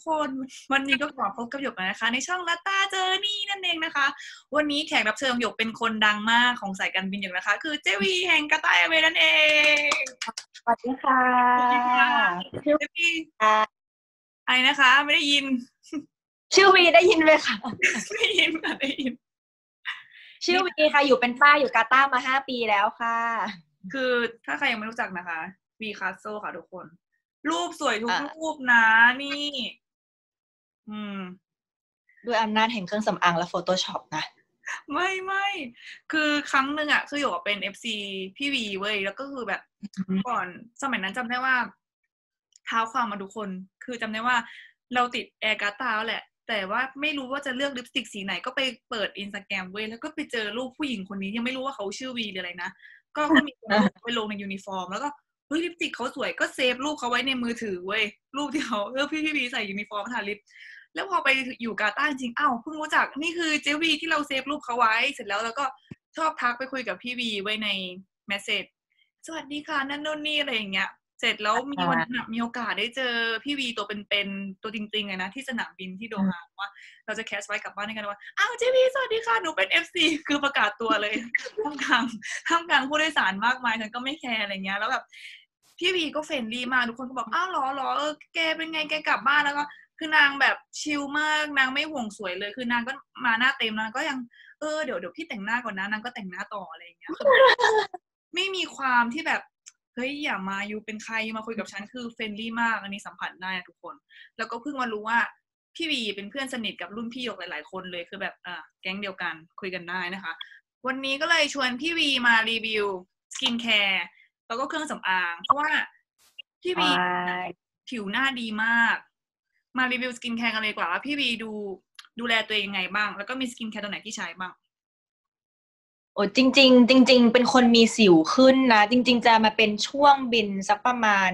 ดีค่ะทุกคน วันนี้ก็ขอพบกับหยกนะคะ ในช่องลัตตาเจอนี่นั่นเองนะคะ วันนี้แขกรับเชิญของหยกเป็นคนดังมากของสายการบินหยกนะคะ คือเจวีแห่งกระต่ายเอเวย์นั่นเองสวัสดีค่ะสวัสดีค่ะชื่อเจวีอะไรนะคะ ไม่ได้ยิน ชื่อวีได้ยินไหมคะไม่ได้ยินค่ะได้ยิน ชื่อวีค่ะอยู่เป็นป้าอยู่กาตาร์มาห้าปีแล้วค่ะ คือถ้าใครยังไม่รู้จักนะคะวีคาโซค่ะทุกคนรูปสวยทุกอะรูปนะนี่ อืม ด้วยอำนาจแห่งเครื่องสำอางและ Photoshop นะ ไม่ไม่คือครั้งหนึ่งอะคือหยกอะเป็น FC พี่วีเว้ย แล้วก็คือแบบอืมก่อนสมัยนั้นจำได้ว่า เท้าความมาทุกคน คือจำได้ว่าเราติดแอร์กาตาร์แหละ แต่ว่าไม่รู้ว่าจะเลือกลิปสติกสีไหน ก็ไปเปิดอินสตาแกรมเว้ย แล้วก็ไปเจอรูปผู้หญิงคนนี้ ยังไม่รู้ว่าเขาชื่อวีหรืออะไรนะ ก็ก็มีคนเอาไปลงในยูนิฟอร์ม แล้วก็เฮ้ยลิปสติกเขาสวยก็ save รูปเขาไว้ในมือถือเว้ยรูปที่เขาเออพี่พี่วีใส่ยูนิฟอร์มทาลิป แล้วพอไปอยู่กาตาร์จริงๆอ้าวเพิ่งรู้จักนี่คือเจ๊วีที่เรา save รูปเขาไว้ เสร็จแล้วแล้วก็ชอบทักไปคุยกับพี่วีไว้ใน message สวัสดีค่ะนั่นโน่นนี่อะไรอย่างเงี้ยเสร็จแล้วมีวันนั้นอะมีโอกาสได้เจอพี่วีตัวเป็นๆตัวจริงๆเลยนะ ที่สนามบินที่โดฮาว่า เราจะแคสไว้กลับบ้านด้วยกันว่าอ้าวเจ๊วีสวัสดีค่ะ หนูเป็น FC คือประกาศตัวเลยท่ามกลางท่ามกลางผู้โดยสารมากมายฉันก็ไม่ care อะไรเงี้ยแล้วแบบพี่วีก็ friendly มากทุกคนก็บอกอ้าวเหรอเหรอเออแกเป็นไงแกกลับบ้านแล้วก็ คือนางแบบ chill มากนางไม่ห่วงสวยเลย คือนางก็มาหน้าเต็มนางก็ยังเออเดี๋ยวเดี๋ยวพี่แต่งหน้าก่อนนะนางก็แต่งหน้าต่ออะไรอย่างเงี้ยไม่มีความที่แบบเฮ้ยอย่ามายุ่งเป็นใครมาคุยกับฉันคือ friendly มากอันนี้สัมผัสได้นะทุกคน แล้วก็เพิ่งมารู้ว่าพี่วีเป็นเพื่อนสนิทกับรุ่นพี่หยกหลาย ๆ คนเลยคือแบบอ่าแก๊งเดียวกันคุยกันได้นะคะ วันนี้ก็เลยชวนพี่วีมา review skincare แล้วก็เครื่องสำอาง เพราะว่าพี่วีผิวหน้าดีมาก มา review skincare กันเลยดีกว่าว่าพี่วีดูดูแลตัวเองยังไงบ้าง แล้วก็มี skincare ตัวไหนที่ใช้บ้างโอ้จริง ๆ จริง ๆ เป็นคนมีสิวขึ้นนะ จริง ๆ จะมาเป็นช่วงบินสักประมาณ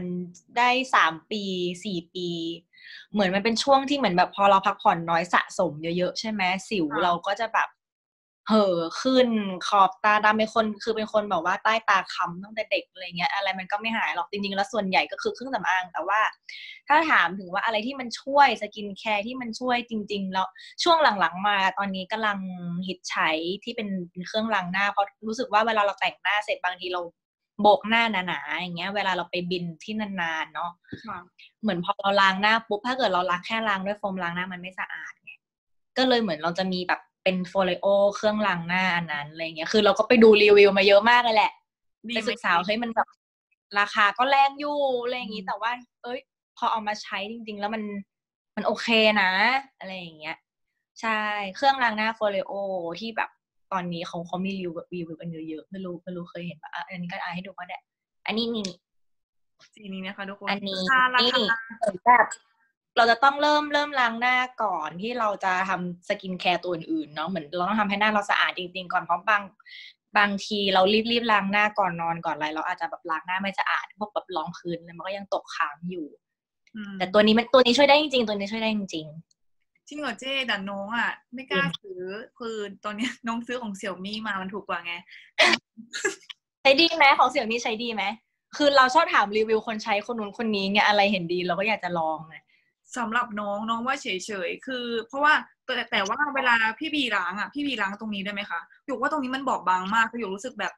ได้สามปีสี่ปี เหมือนมันเป็นช่วงที่เหมือนแบบพอเราพักผ่อนน้อยสะสมเยอะๆใช่ไหมสิวค่ะเราก็จะแบบ เห่อขึ้นขอบตาดำเป็นคนคือเป็นคนแบบว่าใต้ตาคล้ำตั้งแต่เด็กอะไรเงี้ยอะไรมันก็ไม่หายหรอกจริงๆแล้วส่วนใหญ่ก็คือเครื่องสำอาง แต่ว่า ถ้าถามถึงว่าอะไรที่มันช่วย skincare ที่มันช่วยจริง ๆ แล้วช่วงหลังๆ มาตอนนี้กำลังฮิตใช้ที่เป็นเครื่องล้างหน้าเพราะรู้สึกว่าเวลาเราแต่งหน้าเสร็จบางทีเราโบกหน้าหนาๆอย่างเงี้ย เวลาเราไปบินที่นานๆเนาะะเหมือนพอเราล้างหน้าปุ๊บถ้าเกิดเราล้างแค่ล้างด้วยโฟมล้างหน้ามันไม่สะอาดไงก็เลยเหมือนเราจะมีแบบ เป็น Foreo เครื่องล้างหน้าอันนั้นอะไรเงี้ยคือเราก็ไปดูรีวิวมาเยอะมากเลยแหละดีไปไหมศึกษาว่าเฮ้ยมันแบบราคาก็แรงอยู่อะไรอย่างงี้แต่ว่า เอ้ย พอเอามาใช้จริง ๆ แล้วมันมันโอเคนะ อะไรอย่างเงี้ย ใช่เครื่องล้างหน้า Foreo ที่แบบตอนนี้เขาเขามีรีวิวรีวิวกันเยอะๆไม่รู้ไม่รู้เคยเห็นปะอะอันนี้ก็อ่านให้ดูก็ได้ อันนี้นี่สีนี้นะคะทุกคนอันนี้ราคาแรงนี่คะเหมือนแบบ เราจะต้องเริ่มเริ่มล้างหน้าก่อนที่เราจะทำ skincare ตัวอื่นๆเนาะเหมือนเราต้องทำให้หน้าเราสะอาดจริง ๆ ก่อนเพราะบางบางทีเรารีบๆล้างหน้าก่อนนอนก่อนอะไรเราอาจจะแบบล้างหน้าไม่สะอาดพวกแบบรองพื้นอะไรมันก็ยังตกค้างอยู่อืมแต่ตัวนี้มันตัวนี้ช่วยได้จริงๆ ตัวนี้ช่วยได้จริงจริงเหรอเจ๊แต่น้องอะ ไม่กล้าซื้อคือตอนเนี้ยน้องซื้อของเสี่ยวมี่มามันถูกกว่าไงๆใช้ดีไหมของเสี่ยมี่ใช้ดีไหมคือเราชอบถามรีวิวคนใช้คนนู้นคนนี้ไงอะไรเห็นดีเราก็อยากจะลองไง สำหรับน้องน้องว่าเฉยๆคือ เพราะว่าแต่แต่ว่าเวลาพี่บีล้างอะพี่บีล้างตรงนี้ได้ไหมคะหยกว่าตรงนี้มันบอบบางมากคือหยกรู้สึกแบบ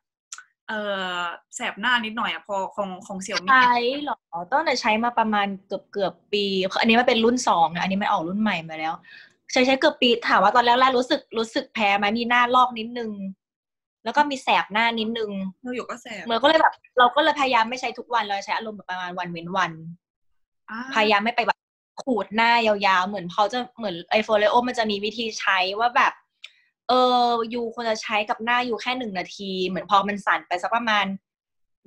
เออแสบหน้านิดหน่อยอะพอของของเสี่ยวมี่ใช้เหรอตั้งแต่ใช้มาประมาณเกือบเกือบปี อันนี้มันเป็นรุ่นสองนะอันนี้มันออกรุ่นใหม่มาแล้ว ใช้ใช้เกือบปีถามว่าตอนแรกๆรู้สึกรู้สึกแพ้ไหมมีหน้าลอกนิดนึงแล้วก็มีแสบหน้านิดนึงเออหยกก็แสบเหมือนก็เลยแบบ เราก็เลยพยายามไม่ใช้ทุกวันเราใช้อารมณ์แบบประมาณวันเว้นวันอ่าพยายามไม่ไปแบบ ขูดหน้ายาวๆ เหมือนเขาจะเหมือนไอโฟเลโอมันจะมีวิธีใช้ว่าแบบ เออยูควรจะใช้กับหน้าอยู่แค่หนึ่งนาที เหมือนพอมันสั่นไปสักประมาณ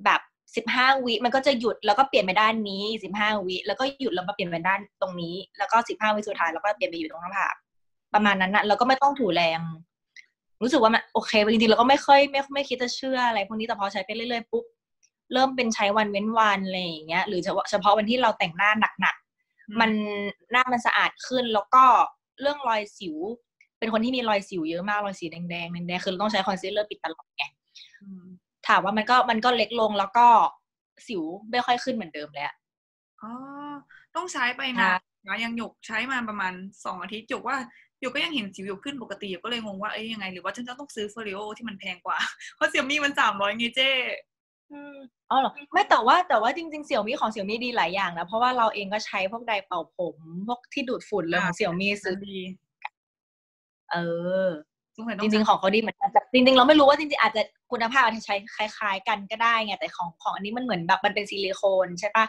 แบบสิบห้าวิมันก็จะหยุดแล้วก็เปลี่ยนไปด้านนี้สิบห้าวิแล้วก็หยุดแล้วมาเปลี่ยนไปด้านตรงนี้ แล้วก็สิบห้าวิสุดท้ายแล้วก็เปลี่ยนไปอยู่ตรงหน้าผากประมาณนั้นนะแล้วก็ไม่ต้องถูแรง รู้สึกว่ามันโอเคจริงๆเราก็ไม่ค่อยไม่ไม่คิดจะเชื่ออะไรพวกนี้แต่พอใช้ไปเรื่อยๆปุ๊บเริ่มเป็นใช้วันเว้นวันอะไรอย่างเงี้ย หรือเฉพาะเฉพาะวันที่เราแต่งหน้าหนัก มันหน้ามันสะอาดขึ้นแล้วก็เรื่องรอยสิว เป็นคนที่มีรอยสิวเยอะมากรอยสีแดงแดงๆแดงๆคือเราต้องใช้คอนซีลเลอร์ปิดตลอดไงอืมถามว่ามันก็มันก็เล็กลงแล้วก็สิวไม่ค่อยขึ้นเหมือนเดิมแล้วอ๋อต้องใช้ไปใช่นะนะยังหยกใช้มาประมาณสองอาทิตย์หยกว่าหยกก็ยังเห็นสิวหยกขึ้นปกติหยกก็เลยงงว่าเอ้ยยังไง หรือว่าฉันจะต้องซื้อ Foreo ที่มันแพงกว่า เพราะเสี่ยวมี่มันสามร้อยไงเจ้ อืมอ๋อเหรอไม่แต่ว่าแต่ว่าจริงๆเสี่ยวมี่ของเสี่ยวมี่ดีหลายอย่างนะ เพราะว่าเราเองก็ใช้พวกไดร์เป่าผม พวกที่ดูดฝุ่นเลยของเสี่ยวมี่ซื้อดี เออสงสัยต้องจริงๆของเขาดีเหมือนกันแต่จริงๆ เราไม่รู้ว่าจริงๆอาจจะคุณภาพอาจจะใช้คล้าย ๆ กันก็ได้ไงแต่ของของอันนี้มันเหมือนแบบมันเป็นซิลิโคนใช่ปะ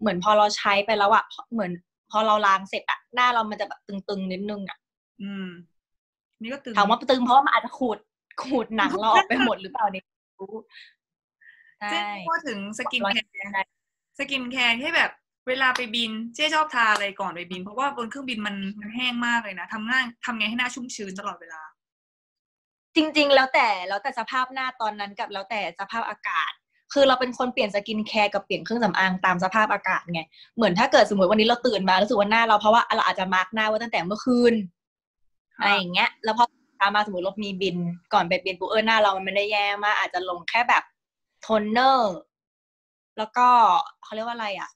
เหมือนพอเราใช้ไปแล้วอะเหมือน พอเราล้างเสร็จอะหน้าเรามันจะแบบตึงๆนิดนึงอะอืม นี่ก็ตึงถามว่าตึงเพราะว่ามันอาจจะขูดขูดหนังเราออกไปหมดหรือเปล่าเนี่ยไม่รู้ ใช่เจ๊พูดถึง skincare skincare ที่แบบเวลาไปบินเจ๊ชอบทาอะไรก่อนไปบิน เพราะว่าบนเครื่องบินมันมันแห้งมากเลยนะทำหน้าทำไงให้หน้าชุ่มชื้นตลอดเวลา จริง ๆ แล้วแต่แล้วแต่สภาพหน้าตอนนั้นกับแล้วแต่สภาพอากาศ คือเราเป็นคนเปลี่ยน skincare กับเปลี่ยนเครื่องสำอางตามสภาพอากาศไงเหมือนถ้าเกิดสมมติวันนี้เราตื่นมารู้สึกว่าหน้าเราเพราะว่าเราอาจจะมาร์กหน้าไว้ตั้งแต่เมื่อคืนค่ะอะไรอย่างเงี้ย แล้วพอเช้ามาสมมติเรามีบินก่อนไปบินปุ๊บเออหน้าเรามันไม่ได้แย่มากอาจจะลงแค่แบบ โทนเนอร์ แล้วก็เขาเรียกว่าอะไรอะ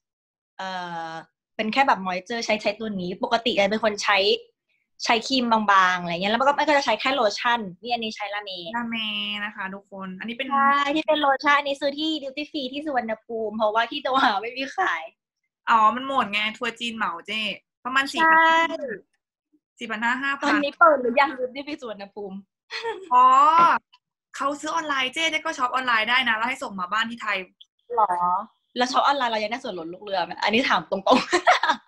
เออเป็นแค่แบบ moisture ใช้ใช้ตัวนี้ ปกติจะเป็นคนใช้ใช้ครีมบางๆอะไรเงี้ยแล้วมันก็ไม่ก็จะใช้แค่โลชั่นนี่อันนี้ใช้ La Mer หน้าเมนะคะ ทุกคน อันนี้เป็นใช่ที่เป็นโลชั่นอันนี้ซื้อที่ duty free ที่สุวรรณภูมิเพราะว่าที่โดฮาไม่มีขายอ๋อมันหมดไงทัวร์จีนเหมาเจ๊ประมาณสี่ใช่สี่พันห้าห้าตพันตอนนี้เปิดหรือยัง duty free สุวรรณภูมิอ๋อ เขาซื้อออนไลน์เจ๊เจ๊ก็ช็อปออนไลน์ได้นะ แล้วให้ส่งมาบ้านที่ไทยหรอ แล้วช็อปออนไลน์เรายังได้ส่วนลดลูกเรือไหมอันนี้ถามตรง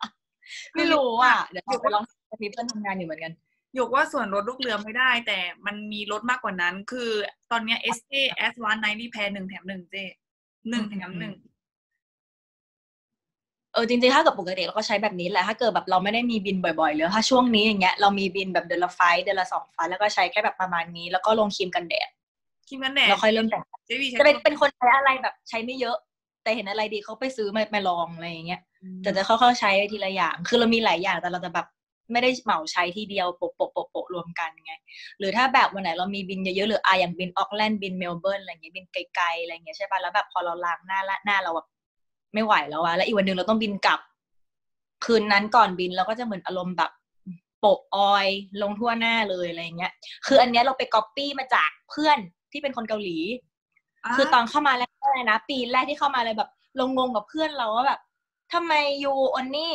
ๆ ไม่รู้อะ เดี๋ยวเราไปลองมีเพื่อนทำงานอยู่เหมือนกันหยกว่าส่วนลดลูกเรือไม่ได้ แต่มันมีลดมากกว่านั้น คือตอนเนี้ย S J S 1 90แพรหนึ่งแถมหนึ่งเจ๊หนึ่งแถมหนึ่งเออจริงๆ ถ้าเกิดปกติเราก็ใช้แบบนี้แหละถ้าเกิดแบบเราไม่ได้มีบินบ่อยๆหรือถ้าช่วงนี้อย่างเงี้ยเรามีบินแบบเดือนละไฟล์เดือนละสองไฟล์แล้วก็ใช้แค่แบบประมาณนี้ แล้วก็ลงครีมกันแดด ครีมกันแดดแล้วค่อยเริ่มแต่งเจวีใช้จะเป็นเป็นคนใช้อะไรแบบใช้ไม่เยอะ แต่เห็นอะไรดีเขาไปซื้อมามาลองอะไรอย่างเงี้ยแต่จะค่อยๆใช้ทีละอย่าง คือเรามีหลายอย่างแต่เราจะแบบไม่ได้เหมาใช้ทีเดียวโปะโปะโปะโปะรวมกันไง หรือถ้าแบบวันไหนเรามีบินเยอะๆหรืออะอย่างบินออกแลนด์บินเมลเบิร์นอะไรเงี้ยบินไกลๆอะไรเงี้ยใช่ป่ะแล้วแบบพอเราล้างหน้าละหน้าเราแบบไม่ไหวแล้วอะแล้วอีกวันหนึ่งเราต้องบินกลับ คืนนั้นก่อนบินเราก็จะเหมือนอารมณ์แบบโปะ oil ลงทั่วหน้าเลยอะไรเงี้ย คืออันเนี้ยเราไปก๊อปปี้มาจากเพื่อน ที่เป็นคนเกาหลี คือตอนเข้ามาแรกๆเลยนะ ปีแรกที่เข้ามาเลยแบบลงงงกับเพื่อนเราว่าแบบทำไม you 언니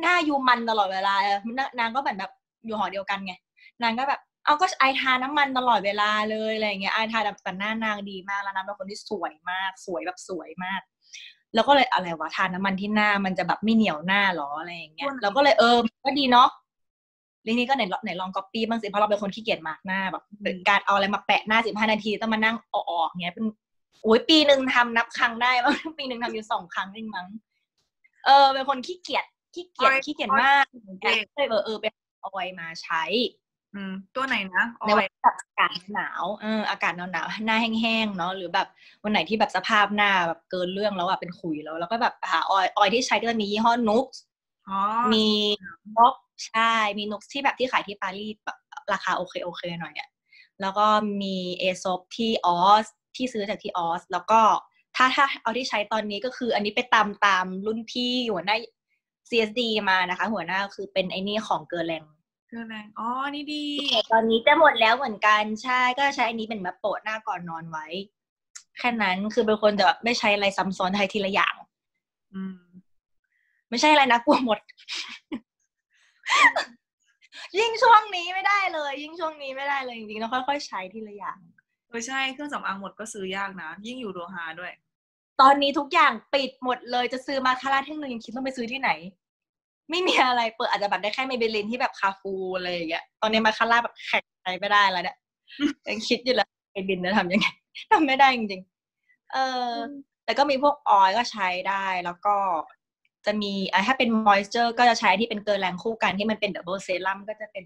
หน้า you มันตลอดเวลานนางก็แบบแบบอยู่หอเดียวกันไงนางก็แบบอ้าวก็ I ทาน้ำมันตลอดเวลาเลยอะไรอย่างเงี้ย I ทาแบบแต่หน้านางดีมากแล้วนางเป็นคนที่สวยมาก สวยแบบสวยมาก แล้วก็เลยอะไรวะทาน้ำมันที่หน้ามันจะแบบไม่เหนียวหน้าหรออะไรอย่างเงี้ยเราก็เลยเออก็ดีเนาะ เรื่องนี้ก็ไหนไหนลองก๊อปปี้บ้างสิเพราะเราเป็นคนขี้เกียจมาส์กหน้าแบบเป็นการเอาอะไรมาแปะหน้าสิบห้านาทีต้องมานั่งออกๆเงี้ยเป็นโอ้ยปีหนึ่งทำนับครั้งได้มั้งปีหนึ่งทำอยู่สองครั้งเองมั้งเออเป็นคนขี้เกียจขี้เกียจออยขี้เกียจมากเจ๊เลยเออเออไปเอาไว้มาใช้ อืม ตัวไหนนะอในอวันยที่แบบอากาศหนาวเอออากาศหนาวๆหน้าแห้งๆเนาะหรือแบบวันไหนที่แบบสภาพหน้าแบบเกินเรื่องแล้วอะเป็นขุยแล้ว แล้วก็แบบหาออยออยที่ใช้ก็จะมียี่ห้อนุกอ๋อมีน็อก ใช่มีนุกที่แบบที่ขายที่ปารีสแบบราคาโอเคโอเคหน่อยอะแล้วก็มีเอซอที่ออสที่ซื้อจากที่ออสแล้วก็ถ้าถ้าเอาที่ใช้ตอนนี้ก็คืออันนี้ไปตามตามรุ่นพี่หัวหน้า CSD มานะคะ หัวหน้าคือเป็นไอ้นี่ของเกอร์แลงคืออะไรอ๋อนี่ดี ตอนนี้จะหมดแล้วเหมือนกันใช่ก็ใช้อันนี้เป็นแบบโปะหน้าก่อนนอนไว้ แค่นั้นคือเป็นคนจะแบบไม่ใช้อะไรซ้ำซ้อนใช้ทีละอย่าง อืม ไม่ใช่อะไรนะกลัวหมด ยิ่งช่วงนี้ไม่ได้เลย ยิ่งช่วงนี้ไม่ได้เลยจริงๆต้องค่อยๆใช้ทีละอย่างเออใช่เครื่องสำอางหมดก็ซื้อยากนะ ยิ่งอยู่โดฮาด้วย ตอนนี้ทุกอย่างปิดหมดเลยจะซื้อมาสคาร่าแท่งหนึ่งยังคิดต้องไปซื้อที่ไหน ไม่มีอะไรเปิดอาจจะแบบได้แค่ Maybelline ที่แบบคาฟูอะไรอย่างเงี้ยตอนนี้มาสคาร่าแบบแห้งใช้ไม่ได้แล้วเนี่ยยังคิดอยู่แล้วไปบินจะทำยังไงทำไม่ได้จริงๆเออแต่ก็มีพวก oil ก็ใช้ได้แล้วก็ จะมีอะถ้าเป็น moisture ก็จะใช้ที่เป็น Guerlain คู่กันที่มันเป็น double serum ก็จะเป็น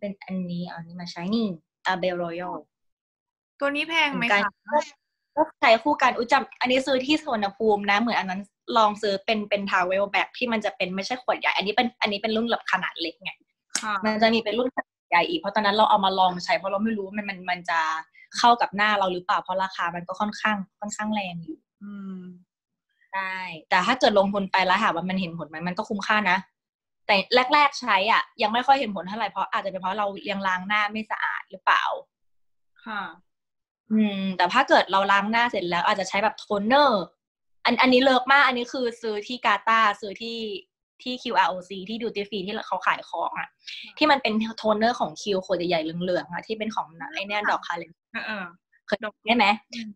เป็นอันนี้เอาอันนี้มาใช้นี่ Abeille Royale ตัวนี้แพงไหมเหมือนกันคะก็ใช้คู่กันอุ้ยจำอันนี้ซื้อที่สุวรรณภูมินะ เหมือนอันนั้นลองซื้อเป็นเป็น travel แบบที่มันจะเป็นไม่ใช่ขวดใหญ่ อันนี้เป็นอันนี้เป็นรุ่นแบบขนาดเล็กไงค่ะมันจะมีเป็นรุ่นขนาดใหญ่อีกเพราะตอนนั้นเราเอามาลองใช้เพราะเราไม่รู้ว่ามันมันมันจะเข้ากับหน้าเราหรือเปล่าเพราะราคามันก็ค่อนข้างค่อนข้างแรงอยู่ อืม ใช่แต่ถ้าเกิดลงทุนไปแล้วหาว่ามันเห็นผลไหมมันก็คุ้มค่านะ แต่แรก ๆ ใช้อะ ยังไม่ค่อยเห็นผลเท่าไหร่เพราะอาจจะเป็นเพราะเรายังล้างหน้าไม่สะอาดหรือเปล่า ค่ะ อืม แต่ถ้าเกิดเราล้างหน้าเสร็จแล้ว อาจจะใช้แบบโทนเนอร์ อันอันนี้ love มาก อันนี้คือซื้อที่กาตาร์ซื้อที่ที่ QROC ที่ duty free ที่เขาขายของอะ ที่มันเป็นโทนเนอร์ของ Kiehl's ขวดใหญ่ๆเหลืองๆอะที่เป็นของไอเนี่ยดอก Calen เออเออเคยได้ไหมอืม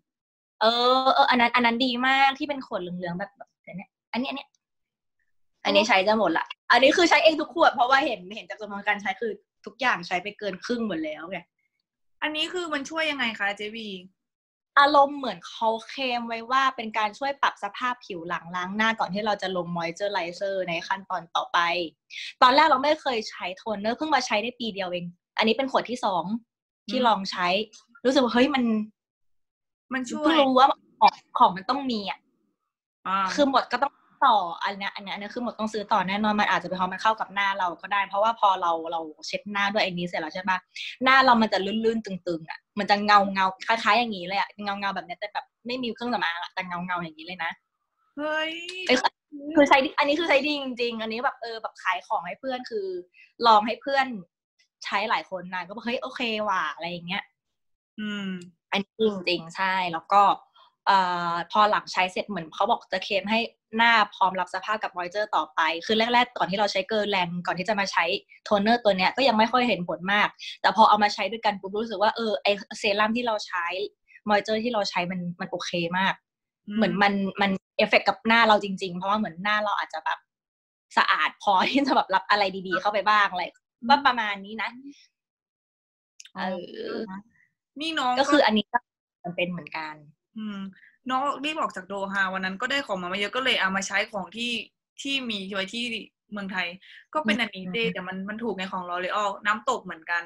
เออเอออันนั้นอันนั้นดีมากที่เป็นขวดเหลืองๆแบบแบบเนี้ยอันนี้อันเนี้ยอันนี้ใช้จะหมดละ อันนี้คือใช้เองทุกขวดเพราะว่าเห็นเห็นจากจำนวนการใช้คือทุกอย่างใช้ไปเกินครึ่งหมดแล้วไงอันนี้คือมันช่วยยังไงคะเจ๊วีอารมณ์เหมือนเขาเคลมไว้ว่าเป็นการช่วยปรับสภาพผิวหลังล้างหน้าก่อนที่เราจะลงมอยเจอร์ไรเซอร์ในขั้นตอนต่อไป ตอนแรกเราไม่เคยใช้โทนเนอร์เพิ่งมาใช้ได้ปีเดียวเอง อันนี้เป็นขวดที่สองที่ลองใช้ รู้สึกว่าเฮ้ยมัน มันช่วเพิ่งยรู้ว่าของของมันต้องมีอะอ่าคือหมดก็ต้องต่ออันเนี้ยอันเนี้ยอันเนี้ยคือหมดต้องซื้อต่อแน่นอนมันอาจจะเป็นเพราะมันเข้ากับหน้าเราก็ได้ เพราะว่าพอเราเราเช็ดหน้าด้วยไอ้นี้เสร็จแล้วใช่ปะหน้าเรามันจะลื่นๆตึงๆอะมันจะเงาเงาๆคล้ายๆอย่างนี้เลยอะเงาเงาๆแบบเนี้ยแต่แบบไม่มีเครื่องสำอางอะแต่เงาเงาๆอย่างนี้เลยนะเฮ้ยเอ้ยคือใช้ดีอันนี้คือใช้ดีจริงๆ อันนี้แบบเออแบบขายของให้เพื่อนคือ ลองให้เพื่อนใช้หลายคนนะก็บอกเฮ้ยโอเคว่ะอะไรอย่างเงี้ย อืม อันนี้จริงๆใช่แล้วก็เอ่อพอหลังใช้เสร็จเหมือนเขาบอกจะเคลมให้หน้าพร้อมรับสภาพกับ moisture ต่อไป คือแรก ๆ ก่อนที่เราใช้ Guerlain ก่อนที่จะมาใช้โทนเนอร์ตัวเนี้ยก็ยังไม่ค่อยเห็นผลมาก แต่พอเอามาใช้ด้วยกันปุ๊บรู้สึกว่าเออไอเซรั่มที่เราใช้ moisture ที่เราใช้มันมันโอเคมาก เหมือนมันมันเอฟเฟกกับหน้าเราจริง ๆ เพราะว่าเหมือนหน้าเราอาจจะแบบสะอาดพอที่จะแบบรับอะไรดีๆเข้าไปบ้างอะไรว่าประมาณนี้นะเออ นี่น้องก็คืออันนี้ก็มันเป็นเหมือนกัน อืม น้องรีบออกจากโดฮาวันนั้นก็ได้ของมามาเยอะก็เลยเอามาใช้ของที่ที่มีไว้ที่เมืองไทย ก็เป็นอันนี้เจอืมแต่มันมันถูกในของลอเรอลน้ำตกเหมือนกัน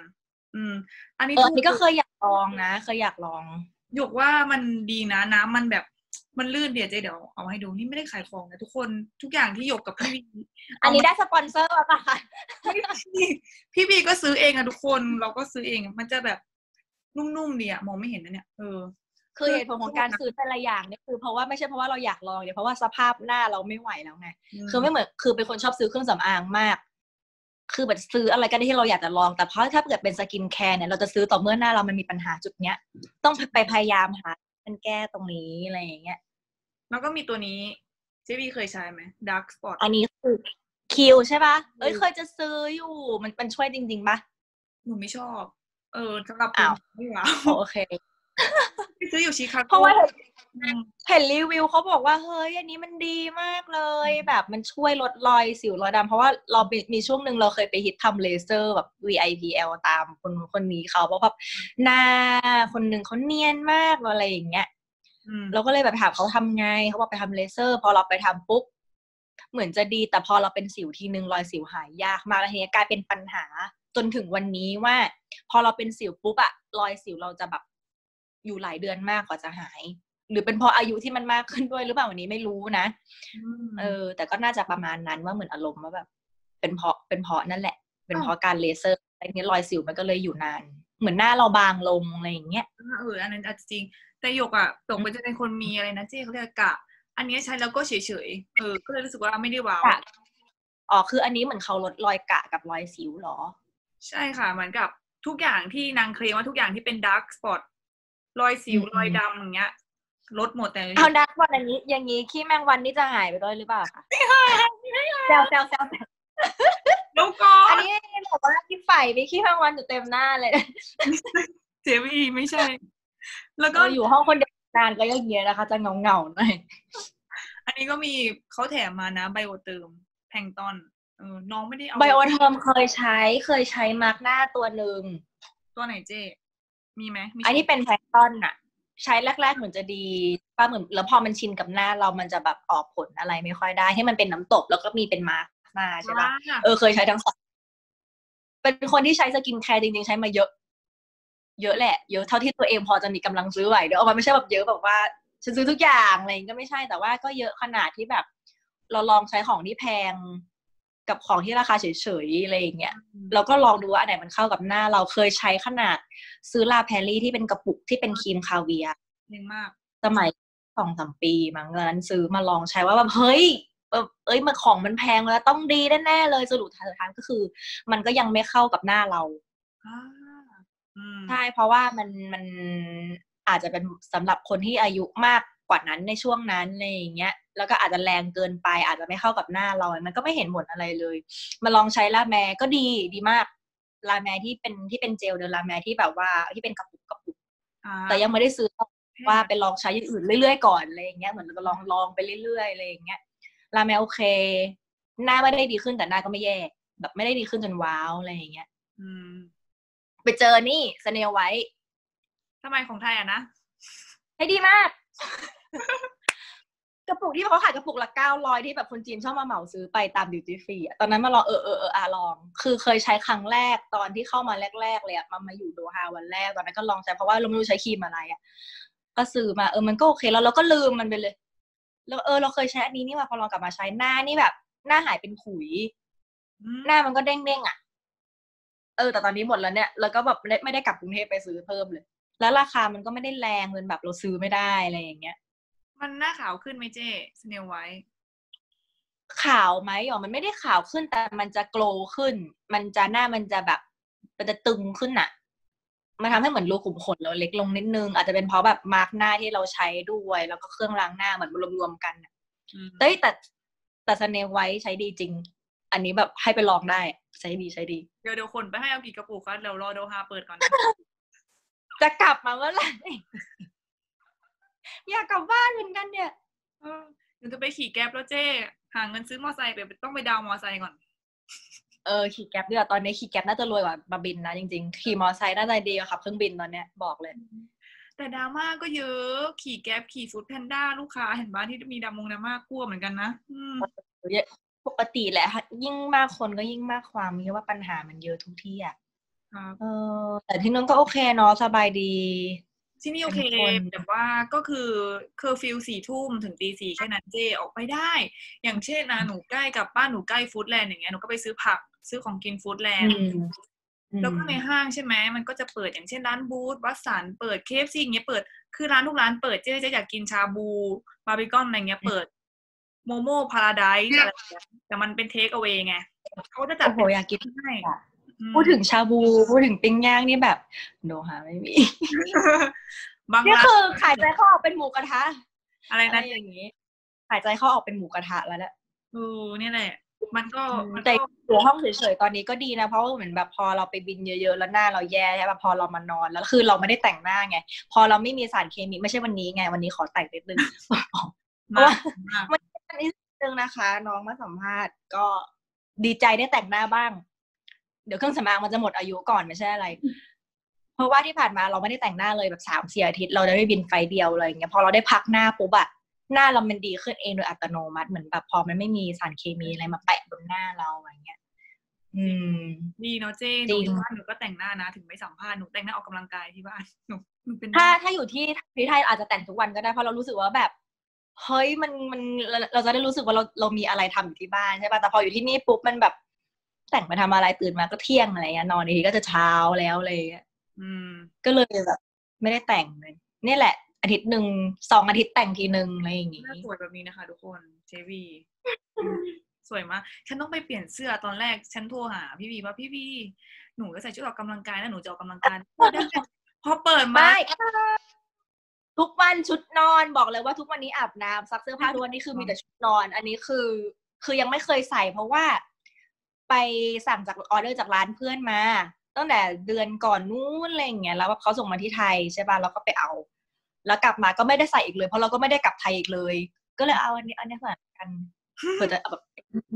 อืม อันนี้เอออันนี้ก็ถูเคยอยากลองนะ เคยอยากลองหยกว่ามันดีนะน้ำมันแบบมันลื่นเดี๋ยวเจ๊เดี๋ยวเอาให้ดูนี่ไม่ได้ขายของนะทุกคนทุกอย่างที่หยกกับพี่วีอันนี้ได้สปอนเซอร์ป่ะคะพี่พี่วีก็ซื้อเองอะทุกคนเราก็ซื้อเองมันจะแบบ นุ่มๆดีอะมองไม่เห็นนะเนี่ยเออคือเหตุผลของการซื้อแต่ละอย่างเนี่ยคือเพราะว่าไม่ใช่เพราะว่าเราอยากลองเนี่ยเพราะว่าสภาพหน้าเราไม่ไหวแล้วไงคือไม่เหมือนคือเป็นคนชอบซื้อเครื่องสำอางมาก คือแบบซื้ออะไรก็ได้ที่เราอยากจะลอง แต่เพราะถ้าเกิดเป็น skincare เนี่ยเราจะซื้อต่อเมื่อหน้าเรามันมีปัญหาจุดเนี้ย ต้องไปพยายามหามันแก้ตรงนี้อะไรอย่างเงี้ยแล้วก็มีตัวนี้เจบีเคยใช้ไหม Dark Spot อันนี้คือคิวใช่ปะเอ้ยเคยจะซื้ออยู่มันมันช่วยจริงๆปะหนูไม่ชอบ เออสำหรับอ้าวไม่ว้าวโอเคไปซื้ออยู่ชิคาโกเพราะว่าอืมเห็นรีวิวเขาบอกว่าเฮ้ยอันนี้มันดีมากเลย แบบมันช่วยลดรอยสิวรอยดำเพราะว่าเราไปมีช่วงหนึ่งเราเคยไปฮิตทำเลเซอร์แบบ VIPL ตามคนคนนี้เขาเพราะแบบหน้าคนหนึ่งเขาเนียนมากอะไรอย่างเงี้ยอืมเราก็เลยแบบถามเขาทำไงเขาบอกไปทำเลเซอร์ พอเราไปทำปุ๊บเหมือนจะดีแต่พอเราเป็นสิวทีนึงรอยสิวหายยากมากแล้วทีนี้กลายเป็นปัญหาจนถึงวันนี้ว่า พอเราเป็นสิวปุ๊บอะรอยสิวเราจะแบบอยู่หลายเดือนมากกว่าจะหาย หรือเป็นเพราะอายุที่มันมากขึ้นด้วยหรือเปล่าวันนี้ไม่รู้นะเออ แต่ก็น่าจะประมาณนั้นว่าเหมือนอารมณ์ว่าแบบ เป็นเพราะเป็นเพราะนั่นแหละ เป็นเพราะการเลเซอร์ไอ้นี้รอยสิวมันก็เลยอยู่นาน เหมือนหน้าเราบางลงอะไรอย่างเงี้ยเอออันนั้นอาจจะจริง แต่หยกอะหยกมันจะเป็นคนมีอะไรนะเจ๊เขาเรียกกะ อันนี้ใช้แล้วก็เฉยๆเออก็เลยรู้สึกว่าไม่ได้ wow กะอ๋อคืออันนี้เหมือนเขาลดรอยกะกับรอยสิวเหรอ ใช่ค่ะเหมือนกับ ทุกอย่างที่นางเคลมว่าทุกอย่างที่เป็น dark spot รอยสิวอืมรอยดำอย่างเงี้ยลดหมดแต่เอาดักวันอันนี้ อย่างนี้ขี้แมลงวันนี่จะหายไปด้วยหรือเปล่าคะแซวแซวแซวแซวแล้วก็อันนี้บอกว่าที่ไฝไปขี้แมงวันอยู่เต็มหน้าเลยเจวีไม่ใช่ แล้วก็ก็อยู่ห้องคนเดียวนานก็อย่างเงี้ยนะคะ จะเงาเงาๆหน่อยอันนี้ก็มีเขาแถมมานะไบโอเติมแพลงก์ตอนเออ น้องไม่ได้เอาไบโอเทอมเคยใช้เคยใช้มาร์กหน้าตัวหนึ่งตัวไหนเจ๊มีไหมมีอันนี้เป็นแพลงก์ตอนอะใช้แรกๆเหมือนจะดีป้าเหมือนแล้วพอมันชินกับหน้าเรามันจะแบบออกผลอะไรไม่ค่อยได้ ให้มันเป็นน้ำตบแล้วก็มีเป็นมาส์กหน้าใช่ปะอ่าเออเคยใช้ทั้งสองเป็นคนที่ใช้ skincare จริงๆใช้มาเยอะ เยอะแหละ เยอะเท่าที่ตัวเองพอจะมีกำลังซื้อไหวเดี๋ยวเอามาไม่ใช่แบบเยอะแบบว่าฉันซื้อทุกอย่างอะไรอย่างงี้ก็ไม่ใช่แต่ว่าก็เยอะขนาดที่แบบ เราลองใช้ของที่แพง กับของที่ราคาเฉยๆอะไรอย่างเงี้ยเราก็ลองดูว่าอันไหนมันเข้ากับหน้า เราเคยใช้ขนาดซื้อลาแพรรี่ที่เป็นกระปุกที่เป็นครีมคาเวียร์เก่งมาก สมัยสองสามปีมั้งตอนนั้นซื้อมาลองใช้ว่าแบบเฮ้ยแบบเอ้ยมันของมันแพงแล้วต้องดีแน่ๆเลยสรุปท้ายก็คือ มันก็ยังไม่เข้ากับหน้าเราอ่าอืมใช่เพราะว่ามันมันอาจจะเป็นสำหรับคนที่อายุมากก ว่านั้นในช่วงนั้นอะไรอย่างเงี้ยแล้วก็อาจจะแรงเกินไป อาจจะไม่เข้ากับหน้าเรา มันก็ไม่เห็นผลอะไรเลย มาลองใช้ลาแมก็ดีดีมากลาแมที่เป็นที่เป็นเจลเดอลาแมที่แบบว่าที่เป็นกระปุกกระปุกอ่าแต่ยังไม่ได้ซื้อว่าไปลองใช้อย่างอื่นเรื่อยๆก่อนอะไรอย่างเงี้ยเหมือนเราลองลองไปเรื่อยๆอะไรอย่างเงี้ยลาแมโอเค หน้าไม่ได้ดีขึ้นแต่หน้าก็ไม่แย่แบบไม่ได้ดีขึ้นจนว้าวอะไรอย่างเงี้ยอืมไปเจอนี่สเนลไว้ทำไมของไทยอะนะให้ดีมาก กระปุกที่เขาขายกระปุกละเก้าร้อยที่แบบคนจีนชอบมาเหมาซื้อไปตามดิวตี้ฟรีอะตอนนั้นมาลองเออเออเอออะลอง คือเคยใช้ครั้งแรกตอนที่เข้ามาแรก ๆ เลยอะมามาอยู่โดฮาวันแรกตอนนั้นก็ลองใช้เพราะว่าเราไม่รู้ใช้ครีมอะไรอะก็ซื้อมาเออมันก็โอเคแล้วเราก็ลืมมันไปเลยแล้วเออเราเคยใช้อันนี้นี่มาพอลองกลับมาใช้หน้านี่แบบ หน้าหายเป็นขุยอืมหน้ามันก็เด้งๆอะเออแต่ตอนนี้หมดแล้วเนี่ยแล้วก็แบบไม่ได้ไม่ได้กลับกรุงเทพไปซื้อเพิ่มเลย แล้วราคามันก็ไม่ได้แรงเกินแบบเราซื้อไม่ได้อะไรอย่างเงี้ย มันหน้าขาวขึ้นไหมเจ้า Snail White ขาวไหมอ๋อมันไม่ได้ขาวขึ้นแต่มันจะ glow ขึ้น มันจะหน้ามันจะแบบมันจะตึงขึ้นอะมันทำให้เหมือนรูขุมขนเราเล็กลงนิดนึง อาจจะเป็นเพราะแบบมาส์กหน้าที่เราใช้ด้วย แล้วก็เครื่องล้างหน้าเหมือนรวมๆกันอะอืมเอ้ยแต่แต่ Snail White ใช้ดีจริง อันนี้แบบให้ไปลองได้ใช้ดีใช้ดี เดี๋ยวเดี๋ยวคนไปให้เอากี่กระปุกคะเดี๋ยวรอโดฮาเปิดก่อนนะจะกลับมาเมื่อไหร่ อยากกลับบ้านเหมือนกันเนี่ยเออเดี๋ยวจะไปขี่แก๊ปแล้วเจ้หาเงินซื้อมอไซค์ไปต้องไปดาวน์มอไซค์ก่อน เออขี่แก๊ปดีกว่าตอนนี้ขี่แก๊ปน่าจะรวยกว่ามาบินนะจริงๆ ขี่มอไซค์น่าจะดีกว่าขับเครื่องบินตอนเนี้ยบอกเลย แต่ดราม่าก็เยอะ ขี่แก๊ปขี่ฟูดแพนด้าลูกค้าเห็นบ้านที่มีดรามงดราม่ากลัวเหมือนกันนะอืมปกติแหละ ยิ่งมากคนก็ยิ่งมากความเรียกว่าปัญหามันเยอะทุกที่อะครับเออแต่ที่นู้นก็โอเคเนาะสบายดี ที่นี่โอเคเป็นคนแต่ว่าก็คือเคอร์ฟิวสี่ทุ่มถึงตีสี่แค่นั้นเจออกไปได้ อย่างเช่นนะหนูใกล้กับบ้านหนูใกล้ Foodland อย่างเงี้ยหนูก็ไปซื้อผักซื้อของกิน Foodland อืมอืมแล้วก็ในห้างใช่ไหมมันก็จะเปิดอย่างเช่นร้าน Boots Watsons เปิด KFC อย่างเงี้ยเปิดคือร้านทุกร้านเปิดเจ๊จะอยากกินชาบูบาร์บีกอนอะไรเงี้ยเปิด Momo Paradise อะไรอย่างเงี้ยแต่มันเป็น take away ไงเขาจะจัดโอ้โหอยากกินให้อะอืม พูดถึงชาบู พูดถึงปิ้งย่างนี่แบบโดฮาไม่มีบางนี่ร้านคือหายใจเข้าออกเป็นหมูกระทะ อะไรอะไรนะอย่างนี้หายใจเข้าออกเป็นหมูกระทะแล้วแหละเออเนี่ยแหละมันก็มันแต่ก็อยู่ห้องเฉยๆตอนนี้ก็ดีนะ เพราะว่าเหมือนแบบพอเราไปบินเยอะๆแล้วหน้าเราแย่ใช่ป่ะพอเรามานอนแล้วคือเราไม่ได้แต่งหน้าไง พอเราไม่มีสารเคมีไม่ใช่วันนี้ไง วันนี้ขอแต่งนิดนึงมากมากวันนี้นิดนึงนะคะ น้องมาสัมภาษณ์ก็ดีใจได้แต่งหน้าบ้าง เดี๋ยวเครื่องสำอางมันจะหมดอายุก่อนไม่ใช่อะไร เพราะว่าที่ผ่านมาเราไม่ได้แต่งหน้าเลยแบบสามสี่อาทิตย์เราได้ไปบินไฟล์เดียวอะไรอย่างเงี้ยพอเราได้พักหน้าปุ๊บอะหน้าเรามันดีขึ้นเองโดยอัตโนมัติเหมือนแบบพอมันไม่มีสารเคมีอะไรมาแปะบนหน้าเราอะไรเงี้ย อืมดีเนาะเจ้หจรินูงที่บ้านหนูก็แต่งหน้านะ ถึงไม่สัมภาษณ์หนูแต่งหน้าออกกำลังกายที่บ้านหนูหนูเป็นถ้าถ้าอยู่ที่ที่ไทยอาจจะแต่งทุกวันก็ได้เพราะเรารู้สึกว่าแบบเฮ้ยมันมันเราเราจะได้รู้สึกว่าเราเรามีอะไรทำอยู่ที่บ้านใช่ป่ะแต่พออยู่ที่นี่ปุ๊บมันแบบ แต่งไปทำอะไรตื่นมาก็เที่ยงอะไรเงี้ยนอนอีกทีก็จะเช้าแล้วอะไรเงี้ยอืม ก็เลยแบบ ไม่ได้แต่งเลยนี่แหละ อาทิตย์หนึ่งสองอาทิตย์แต่งทีหนึ่งอะไรอย่างงี้หน้าสวยแบบนี้นะคะ ทุกคนเจวีสวยมากฉันต้องไปเปลี่ยนเสื้อตอนแรกฉันโทรหา พี่วีว่าพี่วีหนูจะใส่ชุดออกกำลังกายนะหนูจะออกกำลังกายได้พอเปิดมาไม่ทุกวันชุดนอนบอกเลยว่าทุกวันนี้อาบน้ำซักเสื้อผ้าทุกวันนี้คือมีแต่ชุดนอน อันนี้คือ คือยังไม่เคยใส่เพราะว่า ไปสั่งจากออเดอร์จากร้านเพื่อนมา ตั้งแต่เดือนก่อนนู้นอะไรอย่างเงี้ยแล้วเขาส่งมาที่ไทยใช่ป่ะเราก็ไปเอา แล้วกลับมาก็ไม่ได้ใส่อีกเลย เพราะเราก็ไม่ได้กลับไทยอีกเลย ก็เลยเอาอันนี้อันนี้ใส่กันเพื่อจะเอาแบบ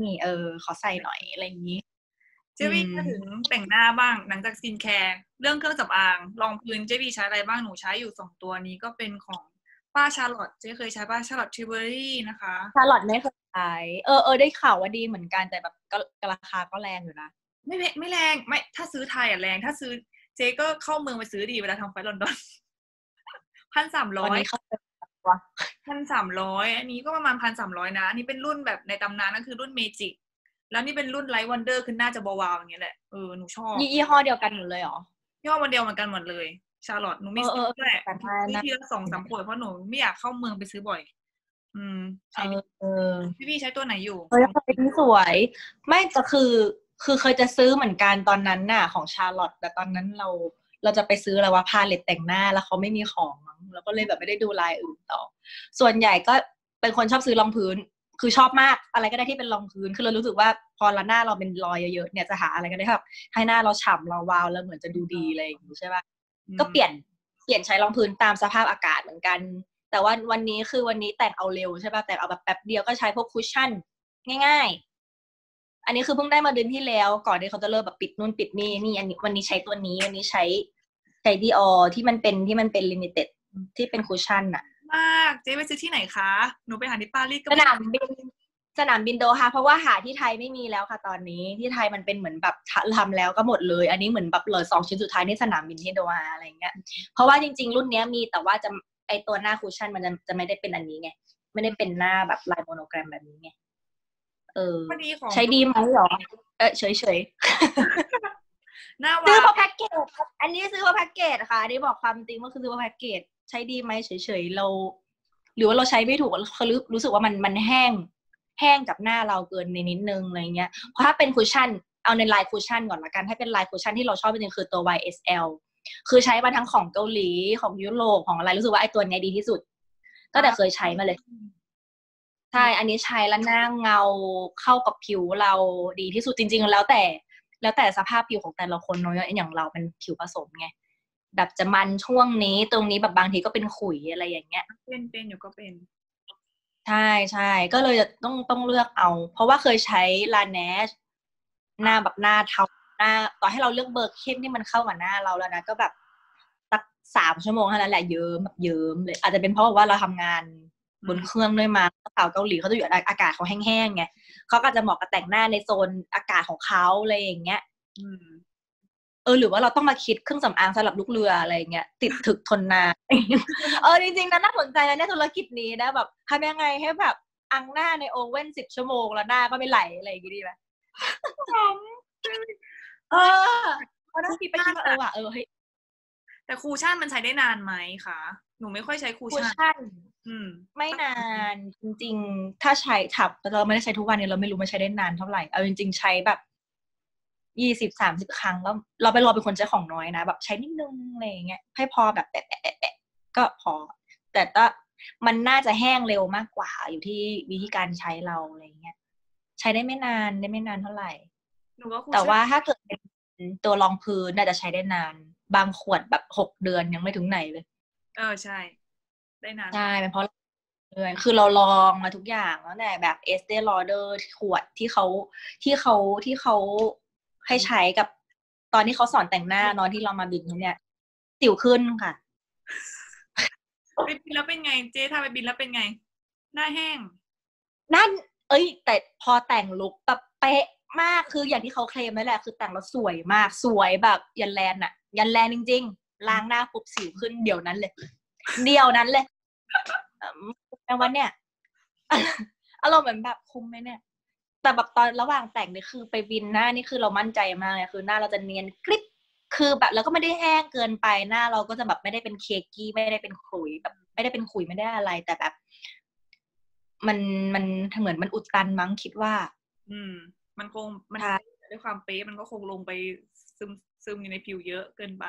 นี่เออขอใส่หน่อยอะไรอย่างนี้เจวีอืมมาถึงแต่งหน้าบ้างหลังจาก skincare เรื่องเครื่องสำอางรองพื้นเจวีใช้อะไรบ้างหนูใช้อยู่สองตัวนี้ก็เป็นของป้า Charlotteเจ๊เคยใช้ป้า Charlotte Tilbury นะคะ Charlotte ไม่เคย ใช้เออเออได้ข่าวว่าดีเหมือนกันแต่แบบก็ราคาก็แรงอยู่นะไม่แพงไม่แรงไม่ถ้าซื้อไทยอะแรง ถ้าซื้อเจ๊ก็เข้าเมืองไปซื้อดีเวลาทำ flight ลอนดอนพันสามร้อยอันนี้เข้าใจว่าพันสามร้อยอันนี้ก็ประมาณพันสามร้อยนะ อันนี้เป็นรุ่นแบบในตำนานก็คือรุ่น Magic แล้วนี่เป็นรุ่น Light Wonder คือน่าจะแบบวาวๆอย่างเงี้ยแหละเออหนูชอบยี่ห้อเดียวกันหมดเลยเหรอยี่ห้อเดียวเหมือนกันหมดเลย Charlotte หนูมีเออซื้เอออแหละแต่ถ้าซื้อนะทีละสองสามขวดเพราะหนูไม่อยากเข้าเมืองไปซื้อบ่อย อืมเอใช้อเออพี่พี่ใช้ตัวไหนอยู่เฮ้ยเขาเป็นสวย ไม่แต่คือ คือเคยจะซื้อเหมือนกันตอนนั้นน่ะ ของ Charlotte แต่ตอนนั้นเราเราจะไปซื้ออะไรว่า palette แต่งหน้าแล้วเขาไม่มีของมั้งเราก็เลยแบบไม่ได้ดูลายอื่นต่อ ส่วนใหญ่ก็เป็นคนชอบซื้อรองพื้น คือชอบมากอะไรก็ได้ที่เป็นรองพื้น คือเรารู้สึกว่าพอละหน้าเราเป็นรอยเยอะๆเนี่ยจะหาอะไรก็ได้ที่แบบให้หน้าเราฉ่ำเราวาวแล้วเหมือนจะดูดีอะไรอย่างงี้ใช่ปะก็เปลี่ยนเปลี่ยนใช้รองพื้นตามสภาพอากาศเหมือนกัน แต่ว่าวันนี้คือวันนี้แต่งเอาเร็วใช่ป่ะแต่งเอาแบบแป๊บเดียวก็ใช้พวก cushion ง่ายๆ อันนี้คือเพิ่งได้มาเดือนที่แล้ว ก่อนที่เขาจะเริ่มแบบปิดนู่นปิดนี่นี่อันนี้วันนี้ใช้ตัวนี้วันนี้ใช้ใช้ Dior ที่มันเป็นที่มันเป็น limited ที่เป็น cushion อะมากเจ๊ไปซื้อที่ไหนคะ หนูไปหาที่ปารีสก็สนามบินสนามบินโดฮาเพราะว่าหาที่ไทยไม่มีแล้วค่ะตอนนี้ที่ไทยมันเป็นเหมือนแบบทำแล้วก็หมดเลย อันนี้เหมือนแบบเหลือสองชิ้นสุดท้ายที่สนามบินที่โดฮาอะไรเงี้ยเพราะว่าจริง ๆ รุ่นเนี้ยมีแต่ว่าจะ ไอตัวหน้า cushion มันจะจะไม่ได้เป็นอันนี้ไงไม่ได้เป็นหน้าแบบลาย monogram แบบนี้ไงเออพอดีของใช้ดีไหมหรอ เออเฉยเฉยหน้าๆซื้อวาเพราะแพ็กเกจอันนี้ซื้อเพราะแพ็กเกจค่ะอันนี้บอกความจริงว่าคือซื้อเพราะแพ็กเกจใช้ดีไหมเฉยเฉยๆเรา หรือว่าเราใช้ไม่ถูกเขารู้รู้สึกว่ามันมันแห้ง แห้งกับหน้าเราเกินในนิดนึงอะไรเงี้ยเพราะถ้าเป็น cushion เอาใน line cushion ก่อนละกันถ้าเป็น line cushion ที่เราชอบจริงๆคือตัว YSL คือใช้มาทั้งของเกาหลีของยุโรปของอะไรรู้สึกว่าไอ้ตัวเนี้ยดีที่สุด ก็แต่เคยใช้มาเลยใช่อันนี้ใช้แล้วหน้าเงาเข้ากับผิวเราดีที่สุดจริง ๆ แล้วแต่ แล้วแต่สภาพผิวของแต่ละคนเนาะอย่างเราเป็นผิวผสมไงแบบจะมันช่วงนี้ตรงนี้แบบบางทีก็เป็นขุยอะไรอย่างเงี้ย เป็นเป็นอยู่ก็เป็น ใช่ใช่ก็เลยจะต้องต้องเลือกเอา เพราะว่าเคยใช้ลาเนชหน้าแบบหน้าเทา หน้าต่อให้เราเลือกเบอร์เข้มที่มันเข้ากับหน้าเราแล้วนะก็แบบสักสามชั่วโมงเท่านั้นแหละเยิ้มแบบเยิ้มเลย อาจจะเป็นเพราะว่าเราทำงานบนเครื่องด้วยมาสาวเกาหลีเขาจะอยู่อากาศเขาแห้งๆไงเขาก็จะเหมาะกับแต่งหน้าในโซนอากาศของเขาอะไรอย่างเงี้ยเออหรือว่าเราต้องมาคิดเครื่องสำอางสำหรับลูกเรืออะไรเงี้ยติดถึกทนนานเออจริงๆนะน่าสนใจนะเนี่ยธุรกิจนี้นะแบบทำยังไงให้แบบอังหน้าในโอเว่นสิบชั่วโมงแล้วหน้าก็ไม่ไหลอะไรอย่างงี้ดีไหม เออพอได้คิดไปคิดมาเออว่ะเออเฮ้ยแต่ cushion มันใช้ได้นานไหมคะหนูไม่ค่อยใช้ cushion อืมไม่นานจริง ๆ ถ้าใช้ถับแต่เราไม่ได้ใช้ทุกวันเนี่ยเราไม่รู้มันใช้ได้นานเท่าไหร่เอาจริง ๆ ใช้แบบยี่สิบสามสิบครั้งแล้วเราไปรอเป็นคนใช้ของน้อยนะ แบบใช้นิดนึงอะไรอย่างเงี้ยให้พอแบบแปะแปะแปะแปะก็พอ แต่ก็มันน่าจะแห้งเร็วมากกว่าอยู่ที่วิธีการใช้เราอะไรอย่างเงี้ย ใช้ได้ไม่นานได้ไม่นานเท่าไหร่หนูว่าคูชั่น แต่ว่าถ้าเกิดเป็นตัวรองพื้นน่าจะใช้ได้นาน บางขวดแบบหกเดือนยังไม่ถึงไหนเลย เออใช่ ได้นานใช่เป็นเพราะเดือนคือเราลองมาทุกอย่างตั้งแต่แบบ Estée Lauder ขวดที่เขาที่เขาที่เขาให้ใช้กับตอนที่เขาสอนแต่งหน้าเนอนที่เรามาบินเนี่ยสิวขึ้นค่ะไปบินแล้วเป็นไง เจ๊ถ้าไปบินแล้วเป็นไง หน้าแห้งนั่นเอ้ย แต่พอแต่งลุคแบบเป๊ะ มากคืออย่างที่เขาเคลมนั่นแหละคือแต่งแล้วสวยมากสวยแบบยันแลนอะยันแลนจริง ๆ ล้างหน้าปุ๊บสิวขึ้นเดี๋ยวนั้นเลย เดี๋ยวนั้นเลยเอิ่ว่าเนี่ยอารมณ์เหมือนแบบคุ้มไหมเนี่ย แต่แบบตอนระหว่างแต่งนี่คือไปบินหน้านี่คือเรามั่นใจมากเลยคือหน้าเราจะเนียนกริบคือแบบแล้วก็ไม่ได้แห้งเกินไปหน้าเราก็จะแบบไม่ได้เป็นเคกกี้ไม่ได้เป็นขุยแบบ ไม่ได้เป็นขุยไม่ได้อะไร แต่แบบ มันมันเหมือนมันอุดตันมั้งคิดว่า อืม มันคงมันใช่ด้วยความเป๊ะมันก็คงลงไปซึมซึมอยู่ในผิวเยอะเกินไป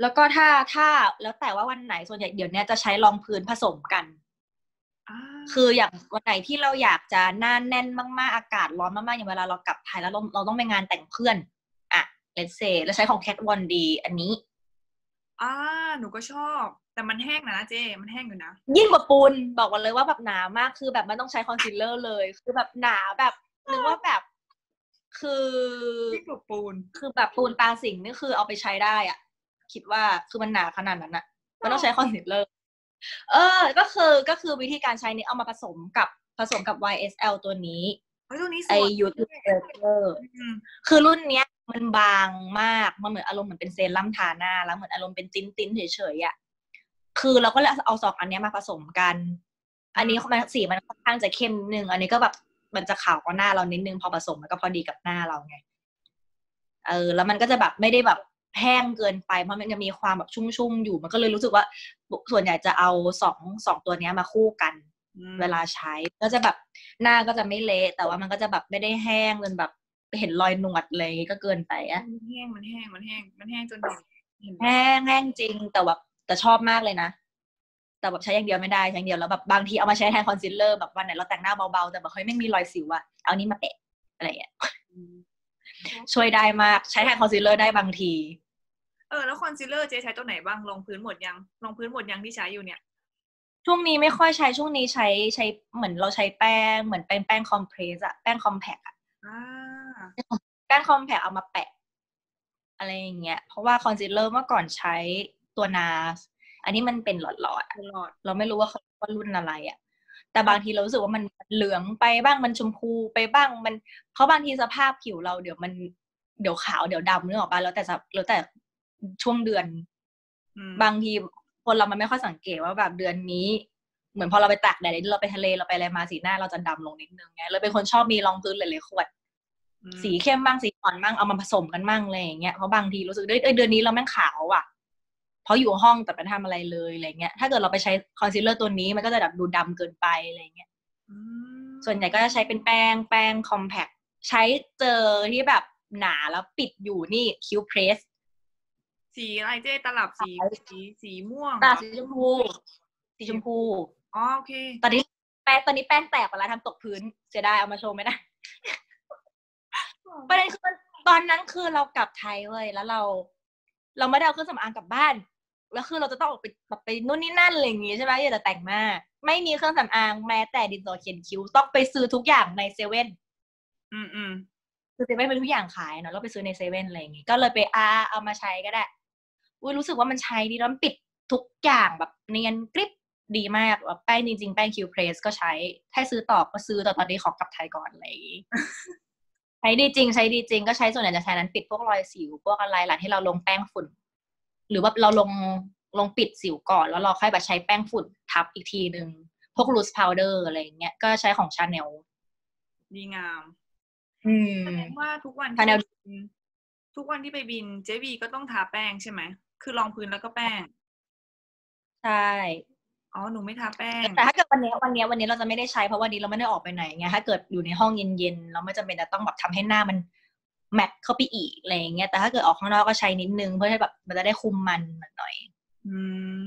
แล้วก็ถ้าถ้าแล้วแต่ว่าวันไหนส่วนใหญ่เดี๋ยวเนี้ยจะใช้รองพื้นผสมกันอ่าคืออย่างวันไหนที่เราอยากจะหน้าแน่นมากๆ อากาศร้อนมากๆอย่างเวลาเรากลับไทยแล้วเราเราต้องไปงานแต่งเพื่อนอะเลนเซแล้วใช้ของ Kat Von D อันนี้ อ่าหนูก็ชอบ แต่มันแห้งนะเจ๊มันแห้งอยู่นะ ยิ่งกว่าปูนบอกกันเลยว่าแบบหนามากคือแบบมันต้องใช้คอนซีลเลอร์เลย คือแบบหนาแบบนึกว่าแบบ คือที่โบกปูน คือแบบปูนตาสิงห์นี่คือเอาไปใช้ได้อะคิดว่าคือมันหนาขนาดนั้นอะมันต้องใช้คอนซีลเลอร์ เออ ก็คือก็คือวิธีการใช้นี้เอามาผสมกับผสมกับ YSL ตัวนี้เฮ้ยตัวนี้สไอวยยูทูบเบอร์อืมคือรุ่นเนี้ยมันบางมาก มันเหมือนอารมณ์เหมือนเป็นเซรั่มทาหน้า แล้วเหมือนอารมณ์เป็นติ้นติ้นๆเฉยๆอะ คือเราก็เลยเอาสองอันเนี้ยมาผสมกัน อันนี้มันสีมันค่อนข้างจะเข้มนิดนึงอันนี้ก็แบบมันจะขาวกว่าหน้าเรานิดนึงพอผสมมันก็พอดีกับหน้าเราไงเออแล้วมันก็จะแบบไม่ได้แบบแห้งเกินไปเพราะมันจะมีความแบบชุ่มๆอยู่ มันก็เลยรู้สึกว่า ส่วนใหญ่จะเอาสองสองตัวเนี้ยมาคู่กันอืมเวลาใช้ก็จะแบบหน้าก็จะไม่เละแต่ว่ามันก็จะแบบไม่ได้แห้งจนแบบเห็นรอยหนวดเลยก็เกินไปอะมันแห้งมันแห้งมันแห้งมันแห้งจนเห็นเห็นแห้งแห้งจริงแต่แบบ แต่ชอบมากเลยนะ แต่แบบใช้อย่างเดียวไม่ได้ใช้อย่างเดียวแล้วแบบบางทีเอามาใช้แทนคอนซีลเลอร์แบบวันไหนเราแต่งหน้าเบาๆแต่แบบเฮ้ยไม่มีรอยสิวอะเอานี้มาแปะอะไรอย่างเงี้ยอืมช่วยได้มากใช้แทนคอนซีลเลอร์ได้บางที เออแล้วคอนซีลเลอร์เจ๊ใช้ตัวไหนบ้างรองพื้นหมดยังรองพื้นหมดยังที่ใช้อยู่เนี่ยช่วงนี้ไม่ค่อยใช้ช่วงนี้ใช้ใช้เหมือนเราใช้แป้งเหมือนเป็นแป้ง compress อะแป้ง compact อะอ่าแป้ง compact เอามาแปะ อะไรอย่างเงี้ยเพราะว่าคอนซีลเลอร์เมื่อก่อนใช้ ตัว NARS อันนี้มันเป็นหลอดๆอะตลอดเราไม่รู้ว่าเขาว่ารุ่นอะไรอะแต่บางทีเรารู้สึกว่ามันเหลืองไปบ้างมันชมพูไปบ้างมันเพราะบางทีสภาพผิวเราเดี๋ยวมันเดี๋ยวขาวเดี๋ยวดำนึกออกปะแล้วแต่สภแล้วแต่ช่วงเดือนอืมบางทีคนเรามันไม่ค่อยสังเกตว่าแบบเดือนนี้ เหมือนพอเราไปตากแดดหรือเราไปทะเลเราไปอะไรมาสีหน้าเราจะดำลงนิดนึงไงเลยเป็นคนชอบมีรองพื้นหลายๆขวดอืมสีเข้มบ้างสีอ่อนบ้างเอามาผสมกันบ้างอะไรอย่างเงี้ยเพราะบางทีรู้สึกเอ้ยเอ้ยเดือนนี้เราแม่งขาวอะ เพราะอยู่ห้องแต่ไม่ทำอะไรเลยอะไรเงี้ยถ้าเกิดเราไปใช้คอนซีลเลอร์ตัวนี้มันก็จะแบบดูดำเกินไปอะไรเงี้ยอืมส่วนใหญ่ก็จะใช้เป็นแป้งแป้ง compact ใช้เจอที่แบบหนาแล้วปิดอยู่นี่ Cute Pressสีอะไรเจ๊ตลับสีสีสีม่วงตาเหรอสีชมพูสีชมพูอ๋อโอเค ตอนนี้แป้งตอนนี้แป้งแตกไปแล้วทำตกพื้นเสียดายเอามาโชว์ไม่ได้ประเด็นคือมันตอนนั้นคือเรากลับไทยเว้ยแล้วเรา เราไม่ได้เอาเครื่องสำอางกลับบ้าน แล้วคือเราจะต้องออกไปแบบไปนู่นนี่นั่นอะไรอย่างงี้ใช่ไหมอยากจะแต่งหน้า ไม่มีเครื่องสำอางแม้แต่ดินสอเขียนคิ้วต้องไปซื้อทุกอย่างในเซเว่นอืมอืมคือเซเว่นเป็นทุกอย่างขายเนาะเราไปซื้อในเซเว่นอะไรอย่างงี้ก็เลยไปอาเอามาใช้ก็ได้อุ้ยรู้สึกว่ามันใช้ดีแล้วมันปิดทุกอย่างแบบเนียนกริบดีมากแบบแป้งจริงๆ แป้ง Cute Press ก็ใช้ถ้าซื้อต่อก็ซื้อแต่ตอนนี้ขอกลับไทยก่อนอะไรอย่างงี้ใช้ดีจริงใช้ดีจริงก็ใช้ส่วนใหญ่จะใช้นั้นปิดพวกรอยสิวพวกอะไรหลังที่เราลงแป้งฝุ่น หรือว่าเราลงลงปิดสิวก่อน แล้วเราค่อยแบบใช้แป้งฝุ่นทับอีกทีหนึ่งพวก loose powder อะไรอย่างเงี้ยก็ใช้ของชาแนลดีงาม อืมแสดงว่าทุกวันทาแนวที่ไปบินทุกวันที่ไปบินเจวีก็ต้องทาแป้งใช่ไหม คือรองพื้นแล้วก็แป้ง ใช่ อ๋อ หนูไม่ทาแป้ง แต่ถ้าเกิดวันนี้วันนี้วันนี้เราจะไม่ได้ใช้เพราะวันนี้เราไม่ได้ออกไปไหนไง ถ้าเกิดอยู่ในห้องเย็นๆ เราไม่จำเป็นจะต้องแบบทำให้หน้ามัน แมทเข้าไปอีกอะไรอย่างเงี้ยแต่ถ้าเกิดออกข้างนอกก็ใช้นิดนึงเพื่อให้แบบมันจะได้คุมมันหน่อย อืม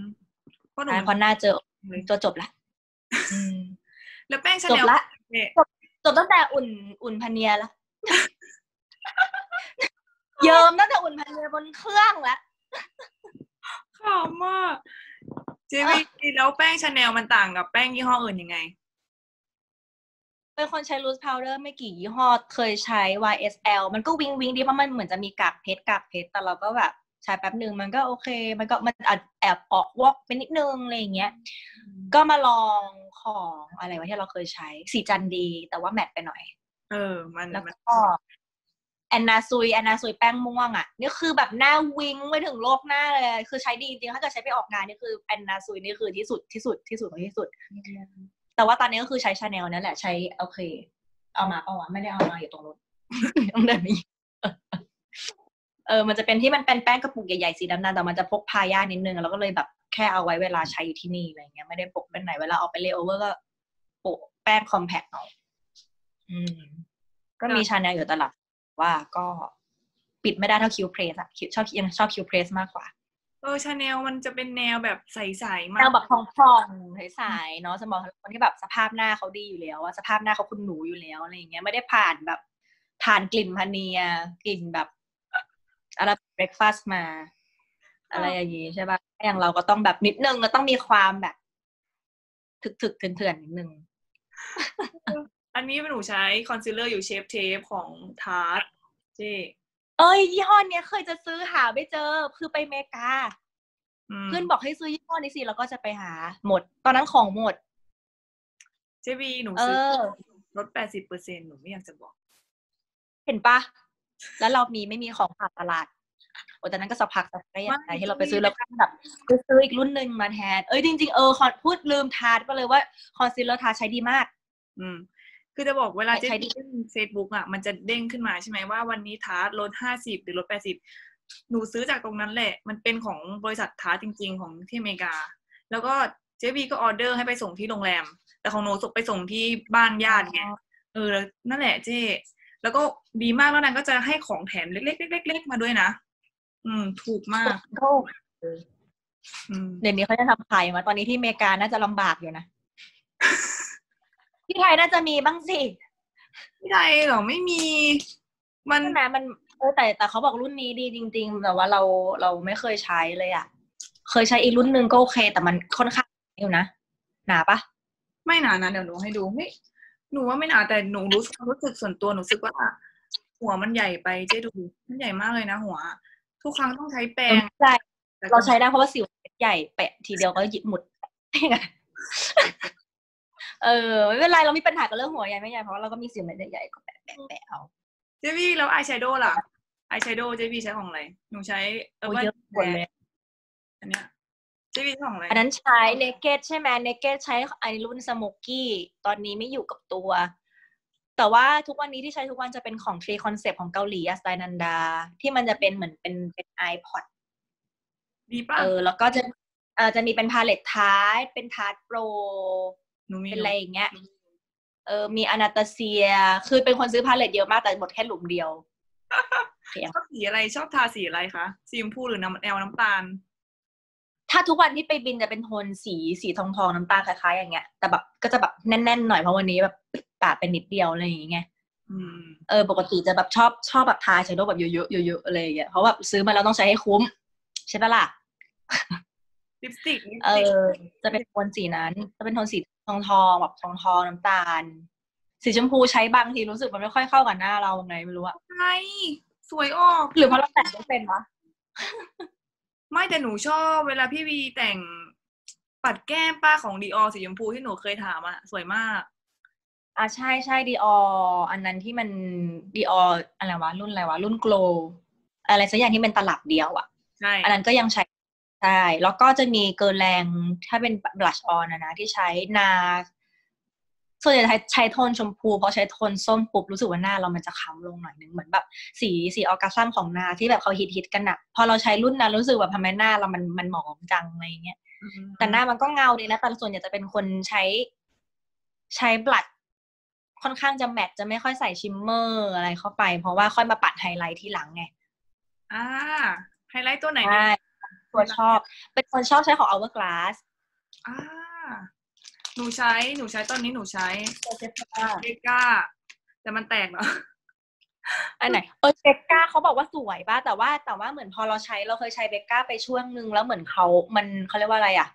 เพราะหนูใช่เพราะหน้าเจอเลยตัวจบละอืมแล้วแป้งชาจบแนลละเนี่ยจบตั้งแต่อุ่นอุ่นพันเนียละเยิมตั้งแต่อุ่นพันเนียบนเครื่องละขำมากเจวีแล้วแป้งชาแนลมันต่างกับแป้งยี่ห้ออื่นยังไง เป็นคนใช้ loose powder ไม่กี่ยี่ห้อเคยใช้ YSL มันก็วิงวิงดีเพราะมันเหมือนจะมีกากเพชรกากเพชรแต่เราก็แบบใช้แป๊บหนึ่งมันก็โอเค มันก็มันอาจแอบออกวอกไปนิดนึงอะไรอย่างเงี้ย ก็มาลองของอะไรวะที่เราเคยใช้สีจันดี แต่ว่าแมตต์ไปหน่อย เออ มันแล้วมันก็แอนนาซุยแอนนาซุยแป้งม่วงอะนี่คือแบบหน้าวิงไปถึงโลกหน้าเลย คือใช้ดีจริงๆถ้าเกิดใช้ไปออกงานนี่คือแอนนาซุยนี่คือที่สุดที่สุดที่สุดของที่สุด แต่ว่าตอนนี้ก็คือใช้ชาแนลนั่นแหละใช้โอเค เอามาเอาวะไม่ได้เอามาอยู่ตรงนู้นต้องเดินไปหยิบเออ มันจะเป็นที่มันเป็นแป้งกระปุกใหญ่ๆสีดำๆแต่มันจะพกพายากนิดนึง แล้วก็เลยแบบแค่เอาไว้เวลาใช้อยู่ที่นี่อะไรเงี้ยไม่ได้พกเป็นไหนเวลาออกไปเลโอเวอร์ก็โปะแป้ง compact เอาอืม ก็มีชาแนลอยู่ตลับแต่ว่าก็ปิดไม่ได้เท่า Cute Press อะคิวชอบยังชอบ Cute Press มากกว่าเออชาแนลมันจะเป็นแนวแบบใสๆมาแนกวแบบพองๆใสๆเนาะสมองคนที่แบบสภาพหน้าเขาดีอยู่แล้วว่าสภาพหน้าเขาคุณหนูอยู่แล้วอะไรอย่างเงี้ยไม่ได้ผ่านแบบผ่านกลิ่นพาเนียกลิ่นแบบอะไรเบรคฟาสต์มา อะไรอย่างงี้ใช่ปะอย่างเราก็ต้องแบบนิดนึงก็ต้องมีความแบบถึกๆเถื่อนๆนิดนึงอันนี้หนูใช้คอนซีลเลอร์อยู่เชฟเทปของทาร์ตเจ เอ้ยยี่ห้อเนี้ยเคยจะซื้อหาไม่เจอ คือไปอเมริกามีเพื่อนบอกให้ซื้อยี่ห้อนี้สิแล้วก็จะไปหาหมด ตอนนั้นของหมด เจวีหนูเอซื้ออลดแปดสิบเปอร์เซ็นหนูไม่อยากจะบอก เห็นปะแล้วเรามีไม่มีของขาดตลาดโอ้แต่นั้นก็สักพักสักได้ยังไงที่เราไปซื้อแล้วก็แบบไปซื้ออีกรุ่นหนึ่งมาแทน เอ้ยจริง ๆ เออคอนพูดลืม Tarte ไปเลยว่า concealer Tarte ใช้ดีมาก อืม คือจะบอกเวลาเจใช้วีดีเล่นเฟซบุ๊กอะมันจะเด้งขึ้นมาใช่ไหมว่าวันนี้ Tarte ลดห้าสิบหรือลดแปดสิบหนูซื้อจากตรงนั้นแหละ มันเป็นของบริษัทท้าจริง ๆ ของที่อเมริกา แล้วก็เจบีก็ออเดอร์ให้ไปส่งที่โรงแรม แต่ของหนูส่งไปส่งที่บ้านญาติไงเออแล้วนั่นแหละเจ๊แล้วก็ดีมากแล้วนางก็จะให้ของแถมเล็กๆเล็กๆมาด้วยนะอืม ถูกมากก็อืมเดี๋ยวนี้เขาจะทำขายมาตอนนี้ที่อเมริกาน่าจะลำบากอยู่นะ ที่ไทยน่าจะมีบ้างสิไม่ได้หรอไม่มี มันใช่ไหมมันเออแต่แต่เขาบอกรุ่นนี้ดีจริง ๆ แต่ว่าเราเราไม่เคยใช้เลยอะ เคยใช้อีกรุ่นหนึ่งก็โอเค แต่มันค่อนข้างอยู่นะหนาปะไม่หนานะเดี๋ยวหนูให้ดูเฮ้ยหนูว่าไม่หนาแต่หนูรู้สึกรู้สึกส่วนตัวหนูรู้สึกว่า หัวมันใหญ่ไปเจ๊ดูมันใหญ่มากเลยนะหัว ทุกครั้งต้องใช้แปรงใช่แต่ก็เราใช้ได้เพราะว่าสิวใหญ่แปะทีเดียวก็หยิบหมุด เออไม่เป็นไรเรามีปัญหากับเรื่องหัวใหญ่ไม่ใหญ่เพราะว่าเราก็มีสิวเม็ดใหญ่ๆก็แปะแปะแปะเอาเจวี่แล้วอายแชโดว์ล่ะอายแชโดว์เจวี่ใช้ของอะไรหนูใช้เออโอ้ว่าเยอะหมดเลยอันเนี้ยเจวี่ใช้ของอะไรอันนั้นใช้เนเกตใช่ไหมเนเกตใช้ไอรุ่นสโมกกี้ตอนนี้ไม่อยู่กับตัว แต่ว่าทุกวันนี้ที่ใช้ทุกวันจะเป็นของทรีคอนเซปต์ของเกาหลีอะสไตนันดา ที่มันจะเป็นเหมือนเป็นเป็นไอพอดดีป่ะเออแล้วก็จะเออจะมีเป็น palette Tarte เป็น Tarte Proหนูมี เป็นอะไรอย่างเงี้ยเออมี Anastasia คือเป็นคนซื้อ palette เยอะมากแต่หมดแค่หลุมเดียวชอบสีอะไรชอบทาสีอะไรคะสีชมพูหรือน้ำแอลน้ำตาล ถ้าทุกวันที่ไปบินจะเป็นโทนสีสีทองทองๆน้ำตาลคล้ายๆอย่างเงี้ย แต่แบบก็จะแบบแน่นๆหน่อยเพราะวันนี้แบบปาดเป็นนิดเดียวอะไรอย่างเงี้ยอืมเออ ปกติจะแบบชอบชอบแบบทา shadow แบบเยอะๆเยอะๆอะไรอย่างเงี้ยเพราะว่าซื้อมาแล้วต้องใช้ให้คุ้ม ใช่ปะล่ะลิปสติกลิปเอสติกอจะเป็นโทนสีนั้น จะเป็นโทนสี ทองทองๆแบบทองทองๆน้ำตาล สีชมพูใช้บางทีรู้สึกมันไม่ค่อยเข้ากับหน้าเราไงไม่รู้อะใช่สวยออก หรือเพราะเราแต่งไม่เป็นวะไม่แต่หนูชอบเวลาพี่วีแต่งปัดแก้มป้าของดีออสีชมพูที่หนูเคยถามอะสวยมากอะใช่ใช่ดีออันนั้นที่มันดีออะไรวะรุ่นอะไรวะรุ่นโกลอะไรสักอย่างที่เป็นตลับเดียวอะใช่ อันนั้นก็ยังใช้ ใช่ แล้วก็จะมีเกินแรงถ้าเป็นบลัชออนนะนะที่ใช้นาส่วนใหญ่ใช้ใช้โทนชมพูเพราะใช้โทนส้มปุ๊บรู้สึกว่าหน้าเรามันจะค้ำลงหน่อยนึงเหมือนแบบสีสีออกัสซัมของนาที่แบบเขาฮิตฮิตๆกันอะพอเราใช้รุ่นนั้นรู้สึกแบบทำไมหน้าเรามันมันหมองจังอะไรอย่างเงี้ยอืมแต่หน้ามันก็เงาดีนะแต่ส่วนใหญ่จะเป็นคนใช้ใช้ blush ค่อนข้างจะ matte จะไม่ค่อยใส่ shimmer อะไรเข้าไป เพราะว่าค่อยมาปัดไฮไลท์ทีหลังไงอ่าไฮไลท์ตัวไหนดีใช่ ตัวชอบ เป็นคนชอบใช้ของ Hourglass อ่าหนูใช้หนูใช้ตอนนี้หนูใช้ตัวเซฟา Becca แต่มันแตกเหรออันไหนเออ Becca เขาบอกว่าสวยป่ะแต่ว่าแต่ว่าเหมือนพอเราใช้เราเคยใช้ Becca ไปช่วงนึงแล้วเหมือนเขามันเขาเรียกว่าอะไรอะ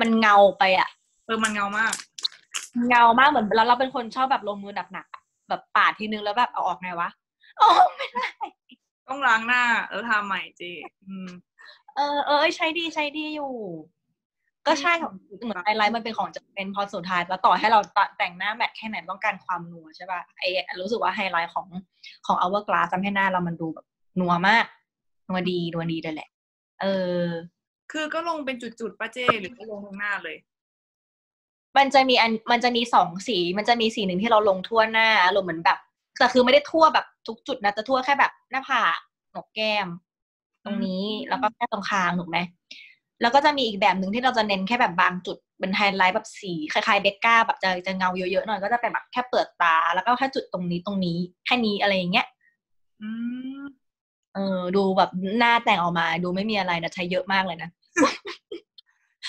มันเงาไปอะเออมันเงามาก เงามากเหมือนแล้วเราเป็นคนชอบแบบลงมือหนักๆอะแบบปาดทีนึงแล้วแบบเอาออกไงวะอ๋อไม่ได้ต้องล้างหน้าแล้วทาใหม่เจอืม เออเออใช้ดีใช้ดีอยู่ ก็ใช่ของเหมือนไฮไลท์มันเป็นของจำเป็นพอสุดท้าย แล้วต่อให้เราแต่งหน้าแมทแค่ไหนต้องการความนัวใช่ป่ะไอรู้สึกว่าไฮไลท์ของของ Hourglass ทำให้หน้าเรามันดูแบบนัวมากนัวดีนัวดีเลยแหละ เออ คือก็ลงเป็นจุดๆป้าเจหรือก็ลงทั้งหน้าเลย มันจะมีอันมันจะมีสองสี มันจะมีสีหนึ่งที่เราลงทั่วหน้าอารมณ์เหมือนแบบแต่คือไม่ได้ทั่วแบบทุกจุดนะจะทั่วแค่แบบหน้าผากหนกแก้ม ตรงนี้อืมแล้วก็แค่ตรงคางถูกไหมแล้วก็จะมีอีกแบบหนึ่งที่เราจะเน้นแค่แบบบางจุดเป็นไฮไลท์แบบสีคล้ายๆเบกก้าแบบจะจะเงาเยอะๆหน่อยก็จะเป็นแบบแค่เปลือกตา แล้วก็แค่จุดตรงนี้ตรงนี้แค่นี้อะไรอย่างเงี้ยอืมเออดูแบบหน้าแต่งออกมา ดูไม่มีอะไรนะใช้เยอะมากเลยนะ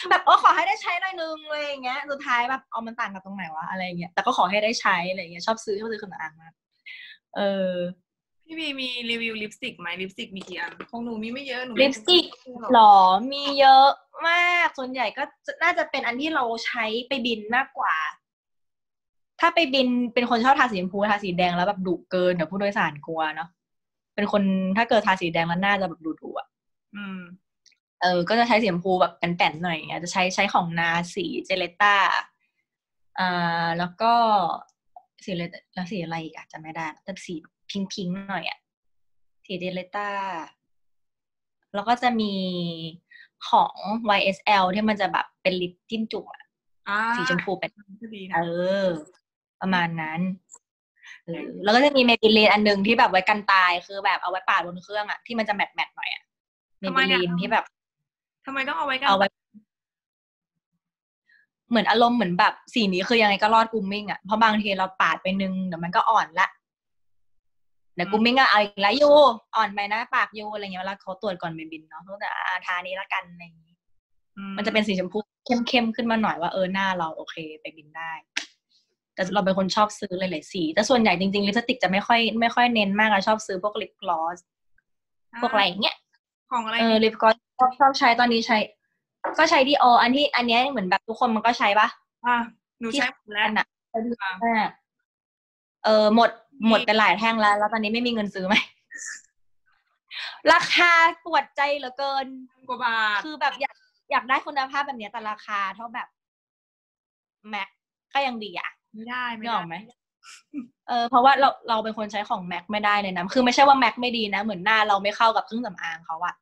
แบบเออขอให้ได้ใช้หน่อยนึงเลยอย่างเงี้ยสุดท้ายแบบเอามันต่างกันตรงไหนวะอะไรอย่างเงี้ยแต่ก็ขอให้ได้ใช้อะไรอย่างเงี้ยชอบซื้อชอบซื้อเครื่องสำอางมากเออ พี่วีมีรีวิวลิปสติกไหมลิปสติกมีกี่อันของหนูมีไม่เยอะหนูลิปสติกหรหรออมีเยอะมากส่วนใหญ่ก็จะน่าจะเป็นอันที่เราใช้ไปบินมากกว่า ถ้าไปบินเป็นคนชอบทาสีชมพูทาสีแดงแล้วแบบดุเกินเดี๋ยวผู้โดยสารกลัวเนาะเป็นคนถ้าเกิดทาสีแดงแล้วหน้าจะแบบดุดุๆอะอืม เออ ก็จะใช้สีชมพูแบบแป่นๆหน่อยอย่างเงี้ยจะใช้ใช้ของนาสีเจเลต้าอ่าแล้วก็สีอะไรแล้วสีอะไรอีกอะจำไม่ได้แต่สี พิงพิงๆหน่อยอะสีเจเลต้าแล้วก็จะมีของ YSL ที่มันจะแบบเป็นลิปจิ้มจุ่มอะอ่าสีชมพูเป็นก็ดีเอนะอประมาณนั้นเออแล้วก็จะมีเมบิลีนอันหนึ่งที่แบบไว้กันตายคือแบบเอาไว้ปาดบนเครื่องอะที่มันจะแมทแมทหน่อยอะเมทำไมบิอะลีนที่แบบทำไมต้องเอาไว้กันเอาไว้ เหมือนอารมณ์เหมือนแบบสีนี้คือยังไงก็รอดกูมิ่งอะเพราะบางทีเราปาดไปนึงเดี๋ยวมันก็อ่อนละ เดี๋ยวกูมิ่งก็เอาอีกแล้วยูอ่อนไปนะปากยูอะไรเงี้ยเวลาเขาตรวจก่อนไปบินเนาะเขาจะอ่าทานี้ละกันอะไรอย่างงี้อืมันจะเป็นสีชมพูเข้มๆขึ้นมาหน่อยว่าเออหน้าเราโอเคไปบินได้ แต่เราเป็นคนชอบซื้อหลายๆสี แต่ส่วนใหญ่จริงๆลิปสติกจะไม่ค่อยไม่ค่อยเน้นมากอะชอบซื้อพวกลิปกลอสพวกอะไรอย่างเงี้ยของอะไรเออลิปกลอสชอบชอบใช้ตอนนี้ใช้ ก็ใช้ดีออันที่อันเนี้ยเหมือนแบบทุกคนมันก็ใช้ปะอะหนูใช้หมดแล้วอันน่ะใช้ดีอะมาก เออหมดหมดไปหลายแท่งแล้ว แล้วตอนนี้ไม่มีเงินซื้อไหมราคาปวดใจเหลือเกินกว่าบาทคือแบบอยากอยากได้คุณภาพแบบเนี้ยแต่ราคาเท่าแบบแม็กก็ยังดีอะ ไม่ได้ไม่นึกได้ออกไหมเออเพราะว่าเราเราเป็นคนใช้ของแม็กไม่ได้เลยนะคือไม่ใช่ว่าแม็กไม่ดีนะ เหมือนหน้าเราไม่เข้ากับเครื่องสำอางเขาอะ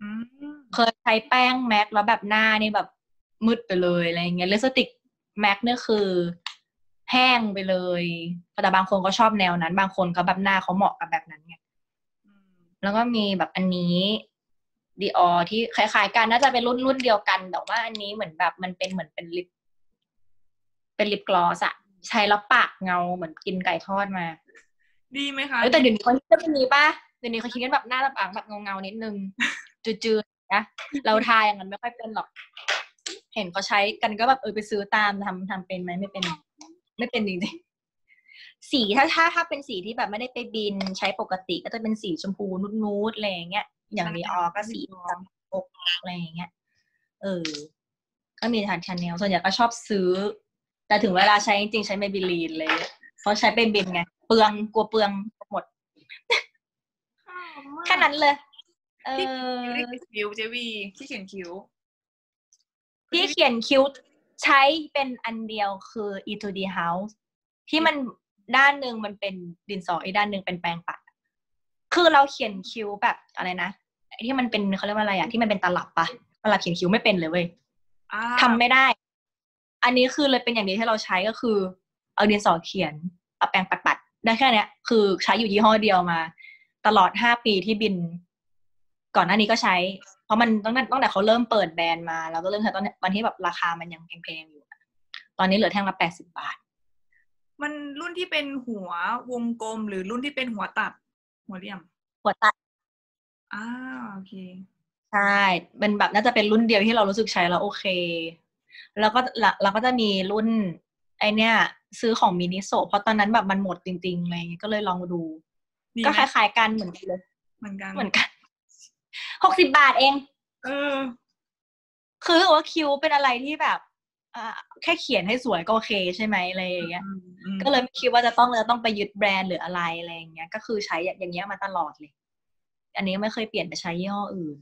อืมเคยใช้แป้งแม็กแล้วแบบหน้านี่แบบมืดไปเลยอะไรอย่างเงี้ยลิปสติกแม็กเนี่ยคือ แห้งไปเลยแต่บางคนก็ชอบแนวนั้น บางคนก็แบบหน้าเขาเหมาะกับแบบนั้นไงอืมแล้วก็มีแบบอันนี้ดีออที่คล้ายๆกันน่าจะเป็นรุ่นรุ่นเดียวกัน แต่ว่าอันนี้เหมือนแบบมันเป็นเหมือนเป็นลิป เป็นลิปกลอสอะใช้แล้วปากเงาเหมือนกินไก่ทอดมา ดีไหมคะเออแต่เดี๋ยวนี้เขาคิดกันแบบนี้ป่ะเดี๋ยวนี้เขาคิดกันแบบหน้าปากแบบเงาๆนิดนึงจืดๆนะเราทายอย่างนั้นไม่ค่อยเป็นหรอก เห็นเขาใช้กันก็แบบเออไปซื้อตามทำทำเป็นไหมไม่เป็น ไม่เป็นจริงๆสีถ้าถ้าถ้าเป็นสีที่แบบไม่ได้ไปบินใช้ปกติก็จะเป็นสีชมพูนูดๆอะไรอย่างเงี้ย อย่างดีออก็สีอกอะไรอย่างเงี้ย เออ ก็มีทานชาแนลส่วนใหญ่ก็ชอบซื้อ แต่ถึงเวลาใช้จริงๆใช้เมบิลีนเลย เพราะใช้เป็นบินไง เปลืองกลัวเปลืองหมดแค่นั้นเลย เอที่อคิ้วที่คิ้วเจวีที่เขียนคิ้ว ที่เขียนคิ้ว ใช้เป็นอันเดียวคือ e to d house ที่มันด้านหนึ่งมันเป็นดินสออีกด้านหนึ่งเป็นแปรงปัด คือเราเขียนคิ้วแบบอะไรนะไอ้ที่มันเป็นเขาเรียกว่าอะไรอะที่มันเป็นตลับปะตลับเขียนคิ้วไม่เป็นเลยเว้ยอ่าทำไม่ได้ อันนี้คือเลยเป็นอย่างเดียวที่เราใช้ก็คือ เอาดินสอเขียนเอาแปรงปัดปัดๆได้แค่เนี้ยคือใช้อยู่ยี่ห้อเดียวมา ตลอดห้าปีที่บิน ก่อนหน้านี้ก็ใช้เพ ราะมันตั้งแต่ตั้งแต่เขาเริ่มเปิดแบรนด์มาแล้วก็เริ่มใช้ตอนตอนที่แบบราคามันยังแพงๆอยู่ ตอนนี้เหลือแท่งละแปดสิบบาท มันรุ่นที่เป็นหัววงกลมหรือรุ่นที่เป็นหัวตัด หัวเหลี่ยม หัวตัดอ่าโอเค ใช่เป็นแบบน่าจะเป็นรุ่นเดียวที่เรารู้สึกใช้แล้วโอเค แล้วก็ละเราก็จะมีรุ่น ไอเนี้ยซื้อของมินิโซะเพราะตอนนั้นแบบมันหมดจริงๆเลยก็เลยลองดูดีไหม ก็คล้ายๆกันเหมือนกันเลย เหมือนกันเหมือนกัน หกสิบบาทเองเออคือรู้สึกว่าคิ้วเป็นอะไรที่แบบอ่าแค่เขียนให้สวยก็โอเคใช่ไหมอะไรอย่างเงี้ยอืมก็เลยไม่คิดว่าจะต้องเลยต้องไปยึดแบรนด์หรืออะไรอะไรอย่างเงี้ย ก็คือใช้อย่างเงี้ยมาตลอดเลย อันนี้ไม่เคยเปลี่ยนไปใช้ยี่ห้ออื่น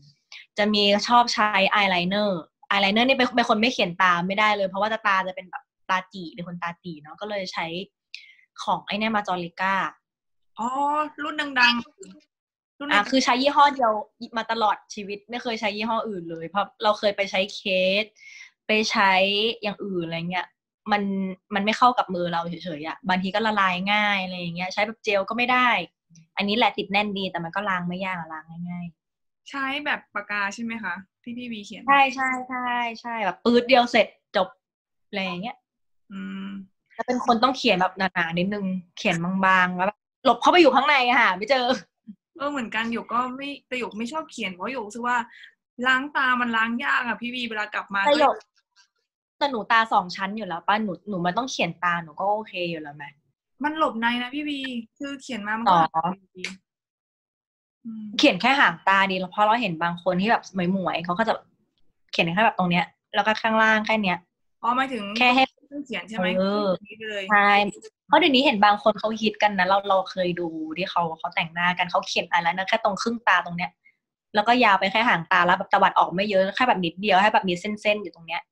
จะมีชอบใช้อายไลเนอร์อายไลเนอร์นี่เป็นเป็นคนไม่เขียนตาไม่ได้เลย เพราะว่าตาจะเป็นแบบตาตี่เป็นคนตาตี่เนาะก็เลยใช้ของไอ้เนี่ยมาจอริก้าอ๋อ รุ่นดังๆรุ่น อะดังคือใช้ยี่ห้อเดียวมาตลอดชีวิต ไม่เคยใช้ยี่ห้ออื่นเลย เพราะเราเคยไปใช้เคส ไปใช้อย่างอื่นอะไรเงี้ยมันมันไม่เข้ากับมือเราเฉยๆอะบางทีก็ละลายง่ายอะไรอย่างเงี้ย ใช้แบบเจลก็ไม่ได้ อันนี้แหละติดแน่นดีแต่มันก็ล้างไม่ยากอะล้างง่ายใช้แบบปากกาใช่ไหมคะที่พี่วีเขียนๆใช่ใช่ใช่ใช่แบบปืดเดียวเสร็จจบอะไรอย่างเงี้ย อืมแล้วเป็นคนต้องเขียนแบบหนาๆนิดนึงเขียนบางๆแล้วแบบหลบเข้าไปอยู่ข้างในอะค่ะไม่เจอ เออเหมือนกันหยกก็ไม่แต่หยกไม่ชอบเขียนเพราะหยกรู้สึกว่า ล้างตามันล้างยากอะพี่วีเวลากลับมาแต่หยก็กแต่หนูตาสองชั้นอยู่แล้วป้าหนูหนูมันต้องเขียนตาหนูก็โอเคอยู่แล้วไหมมันหลบในนะพี่วีคือเขียนมามันอ๋ก็อหายไปดีอืมเขียนแค่หางตาดีแล้วเพราะเราเห็นบางคนที่แบบหมวยๆเขาก็จะเขียนแค่แบบตรงเนี้ย แล้วก็ข้างล่างแค่เนี้ยอ๋อหมายถึงแค่ให้ เครื่องเขียนใช่ไหมเออนี่เลยใช่เพราะเดี๋ยวนี้เห็นบางคนเขาฮิตกันนะเราเราเคยดูที่เขาเขาแต่งหน้ากันเขาเขียนอะไรนะแค่ตรงครึ่งตาตรงเนี้ย แล้วก็ยาวไปแค่หางตาแล้วแบบตะวัดออกไม่เยอะแค่แบบนิดเดียวให้แบบมีเส้นๆอยู่ตรงเนี้ย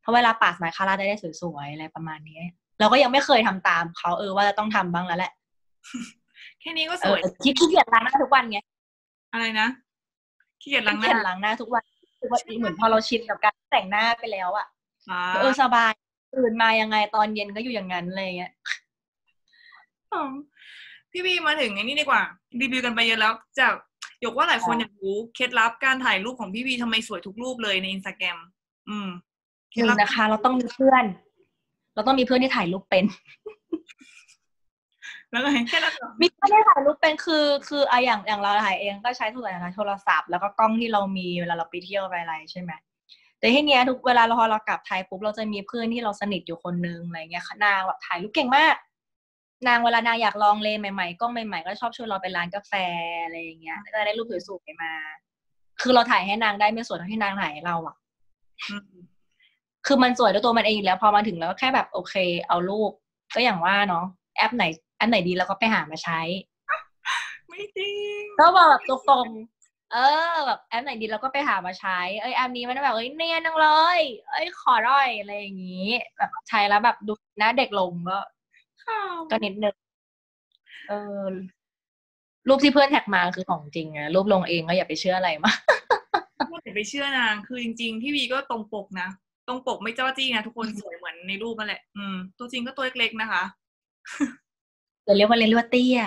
เพราะเวลาปาดสายคาร่าได้ได้สวยๆอะไรประมาณนี้เราก็ยังไม่เคยทำตามเขาเออว่าจะต้องทำบ้างแล้วแหละแค่นี้ก็เอสอวยที่ขี้เกียจล้างหน้าทุกวันไงอะไรนะขี้เกียจล้างขี้หเกีน้ายจล้างหน้าทุกวันคือว่าเหมือนพอเราชินกับการแต่งหน้าไปแล้วอะอ่าเออสบาย ตื่นมายังไงตอนเย็นก็อยู่อย่างนั้นอะไรเงี้ยอ๋อพี่บีมาถึงไอ้นี่ดีกว่ารีวิวกันไปเยอะแล้วจากยกว่าหลายคนค่ะอยากรู้เคล็ดลับการถ่ายรูปของพี่บีทำไมสวยทุกรูปเลยในอินสตาแกรมอืมเคหล็ดนึ่ลังบนะคะ เราต้องมีเพื่อน เราต้องมีเพื่อนที่ถ่ายรูปเป็น แล้วไงแค่นั้นเหรอมีเพื่อนที่ถ่ายรูปเป็นคือ คืออะอย่างอย่างเราถ่ายเองก็ใช้โทรศัพท์โทรศัพท์แล้วก็กล้องที่เรามีเวลาเราไปเที่ยวไปอะไรใช่ไหม แต่ที่เนี้ยทุกเวลาเราพอเรากลับไทยปุ๊บเราจะมีเพื่อนที่เราสนิทอยู่คนนึงอะไรเงี้ยนางแบบถ่ายรูปเก่งมาก นางเวลานางอยากลองเลนส์ใหม่ๆกล้องใหม่ๆก็ชอบชวนเราไปร้านกาแฟอะไรอย่างเงี้ยก็จะได้รูปสวยๆมา คือเราถ่ายให้นางได้ไม่สวยเท่าที่นางถ่ายให้เราอะอืมคือมันสวยด้วยตัวมันเองอยู่แล้วพอมาถึงแล้วก็แค่แบบโอเค เอารูป ก็อย่างว่าเนาะแอปไหนแอปไหนดีเราก็ไปหามาใช้ ไม่จริงก็บอกแบบตรงๆ เออแบบแอปไหนดีเราก็ไปหามาใช้ เอ้ยแอปนี้มันแบบเอ้ยเนียนจังเลย เอ้ยขอร่อยอะไรอย่างนี้ แบบใช้แล้วแบบดูหน้าเด็กลงก็ค่ะก็นิดนึงเออรูปที่เพื่อนแท็กมาคือของจริงอะรูปลงเองก็อย่าไปเชื่ออะไรมากอย่าไปเชื่อนางคือจริง ๆ พี่บีก็ตรงปกนะตรงปกไม่เจ้าจี้นะทุกคนสวยเหมือนในรูปนั่นแหละ อืม ตัวจริงก็ตัวเล็กๆนะคะจะเรียกว่าเรียกว่าเตี้ย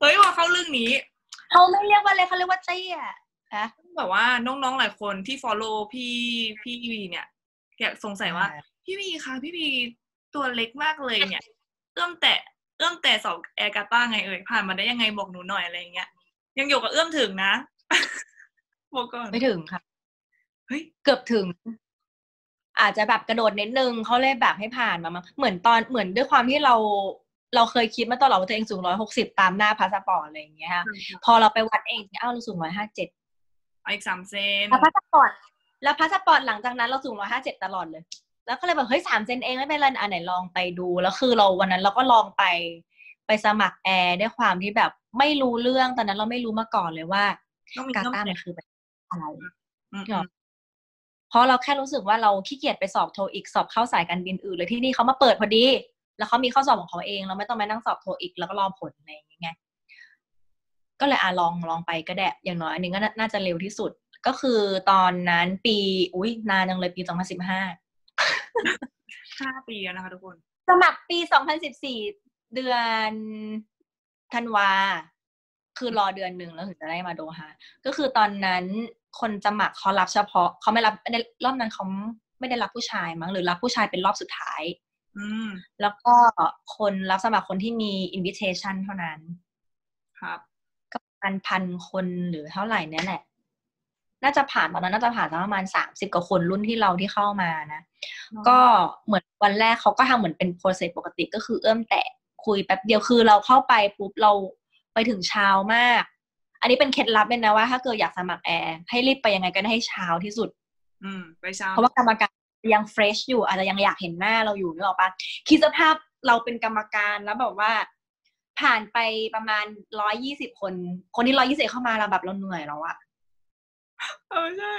เฮ้ยว่าเข้าเรื่องนี้ เขาไม่เรียกว่าเล็กเขาเรียกว่าเตี้ยนะแบบว่าน้องๆหลายคนที่ follow พี่พี่วีเนี่ยแกสงสัยว่า พี่วีคะพี่วีตัวเล็กมากเลยเนี่ยเอื้อมแตะเอื้อมแตะเสาแอร์กาต้าไงเอ่ยผ่านมาได้ยังไงบอกหนูหน่อยอะไรอย่างเงี้ยยังอยู่กับเอื้อมถึงนะบอกก่อนไม่ถึงค่ะเฮ้ยเกือบถึง อาจจะแบบกระโดดนิดนึงเขาเลยแบบให้ผ่านมามาเหมือนตอนเหมือนด้วยความที่เรา เราเคยคิดมาตลอดว่าตัวเองสูงร้อยหกสิบตามหน้าพาสปอร์ตอะไรอย่างเงี้ยค่ะพอเราไปวัดเองอ้าวเราสูงร้อยห้าเจ็ดเอาอีกสามเซ็นแล้วพาสปอร์ตแล้วพาสปอร์ตหลังจากนั้นเราสูงร้อยห้าเจ็ดตลอดเลย แล้วก็เลยแบบเฮ้ยสามเซ็นเองไม่เป็นไรอันไหนลองไปดูแล้วคือเราวันนั้นเราก็ลองไปไปสมัครแอร์ด้วยความที่แบบไม่รู้เรื่องตอนนั้นเราไม่รู้มาก่อนเลยว่าต้องมีกาต้องตาร์มันคืออะไรอืมหรอเพราะเราแค่รู้สึกว่าเราขี้เกียจไปสอบโทอีกสอบเข้าสายการบินอื่นเลยที่นี่เขามาเปิดพอดี แล้วเขามีข้อสอบของเขาเองเราไม่ต้องมานั่งสอบโทอีกแล้วก็รอผลอะไรอย่างเงี้ยก็เลยอะลองลองไปก็ได้อย่างน้อยอันนี้ก็น่าน่าจะเร็วที่สุด ก็คือตอนนั้นปีอุ้ยนานจังเลยปี2015ห้าปีแล้วนะคะทุกคน สมัครปี2014เดือนธันวา คือรอเดือนหนึ่งแล้วถึงจะได้มาโดฮาก็คือตอนนั้นคนสมัครเขารับเฉพาะเขาไม่รับในรอบนั้นเขาไม่ได้รับผู้ชายมั้งหรือรับผู้ชายเป็นรอบสุดท้ายอืม แล้วก็คนรับสมัครคนที่มี invitation เท่านั้น ครับก็ประมาณพันคนหรือเท่าไหร่เนี่ยแหละ น่าจะผ่านตอนนั้นน่าจะผ่านสักประมาณสามสิบกว่าคนรุ่นที่เราที่เข้ามานะ ก็เหมือนวันแรกเขาก็ทำเหมือนเป็น process ปกติก็คือเอื้อมแตะคุยแป๊บเดียวคือเราเข้าไปปุ๊บเราไปถึงเช้ามาก อันนี้เป็นเคล็ดลับเลยนะว่าถ้าเกิดอยากสมัครแอร์ให้รีบไปยังไงก็ได้ให้เช้าที่สุด อืม ไปเช้าเพราะว่ากรรมการ ยัง fresh อยู่อาจจะยังอยากเห็นหน้าเราอยู่นึกออกปะคิดสภาพเราเป็นกรรมการแล้วแบบว่า ผ่านไปประมาณร้อยยี่สิบคน คนที่ร้อยยี่สิบเข้ามาเราแบบเราเหนื่อยแล้วอะเออใช่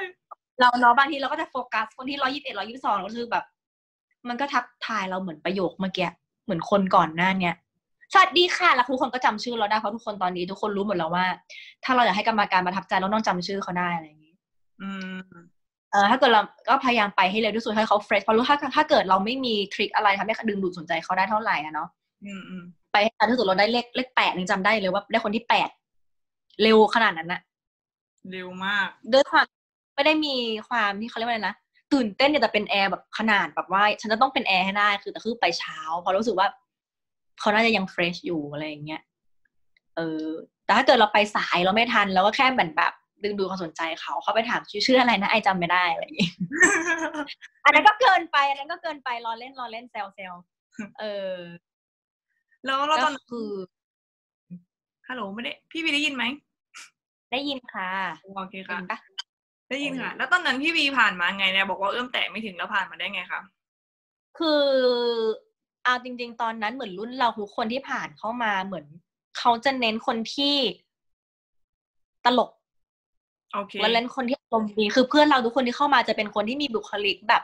เราเนาะบางทีเราก็จะโฟกัสคนที่ร้อยี่สิบเอ็ดร้อยี่สิบสองก็คือแบบ มันก็ทักทายเราเหมือนประโยคเมื่อกี้เหมือนคนก่อนหน้าเนี้ยสวัสดีค่ะแล้วทุกคนก็จำชื่อเราได้เพราะทุกคนตอนนี้ ทุกคนรู้หมดแล้วว่า ถ้าเราอยากให้กรรมการประทับใจเราต้องจำชื่อเขาได้อะไรอย่างนี้ อืม เออถ้าเกิดเราก็พยายามไปให้เร็วที่สุดให้เขาเฟรชเพราะรู้ถ้าถ้าเกิดเราไม่มีทริคอะไรทำให้ดึงดูดสนใจเขาได้เท่าไหร่อะเนาะอืมอืมไปให้นานที่สุดเราได้เลขเลขแปดยังจำได้เลยว่าได้คนที่แปดเร็วขนาดนั้นนะเร็วมากด้วยความไม่ได้มีความที่เขาเรียกว่าอะไรนะตื่นเต้นอยากจะเป็นแอร์แบบขนาดแบบว่า ฉันจะต้องเป็นแอร์ให้ได้คือแต่คือไปเช้าเพราะรู้สึกว่าเขาน่าจะยังเฟรชอยู่อะไรอย่างเงี้ยเออแต่ถ้าเกิดเราไปสายเราไม่ทันเราก็แค่เหมือนแบบ ดึงดูความสนใจเขาเขาไปถามชื่อชื่ออะไรนะไอจำไม่ได้อะไรอย่างงี้อันนั้นก็เกินไป อันนั้นก็เกินไปรอเล่นรอเล่นแซวแซวเออ แล้วเราตก็อนคือฮัลโหลไม่ได้ พี่วีได้ยินไหมได้ยินค่ะโอเคได้ค่ะยินปะได้ยินค่ะ แล้วตอนนั้นพี่วีผ่านมาไงเนี่ยบอกว่าเอื้อมแตะไม่ถึงแล้วผ่านมาได้ไงคะคือเอาจริง ๆ ตอนนั้นเหมือนรุ่นเราทุกคนที่ผ่านเข้ามาเหมือนเขาจะเน้นคนที่ตลก โอเคและเล่นคนที่อารมณ์ดีคือเพื่อนเราทุกคนที่เข้ามาจะเป็นคนที่มีบุคลิกแบบ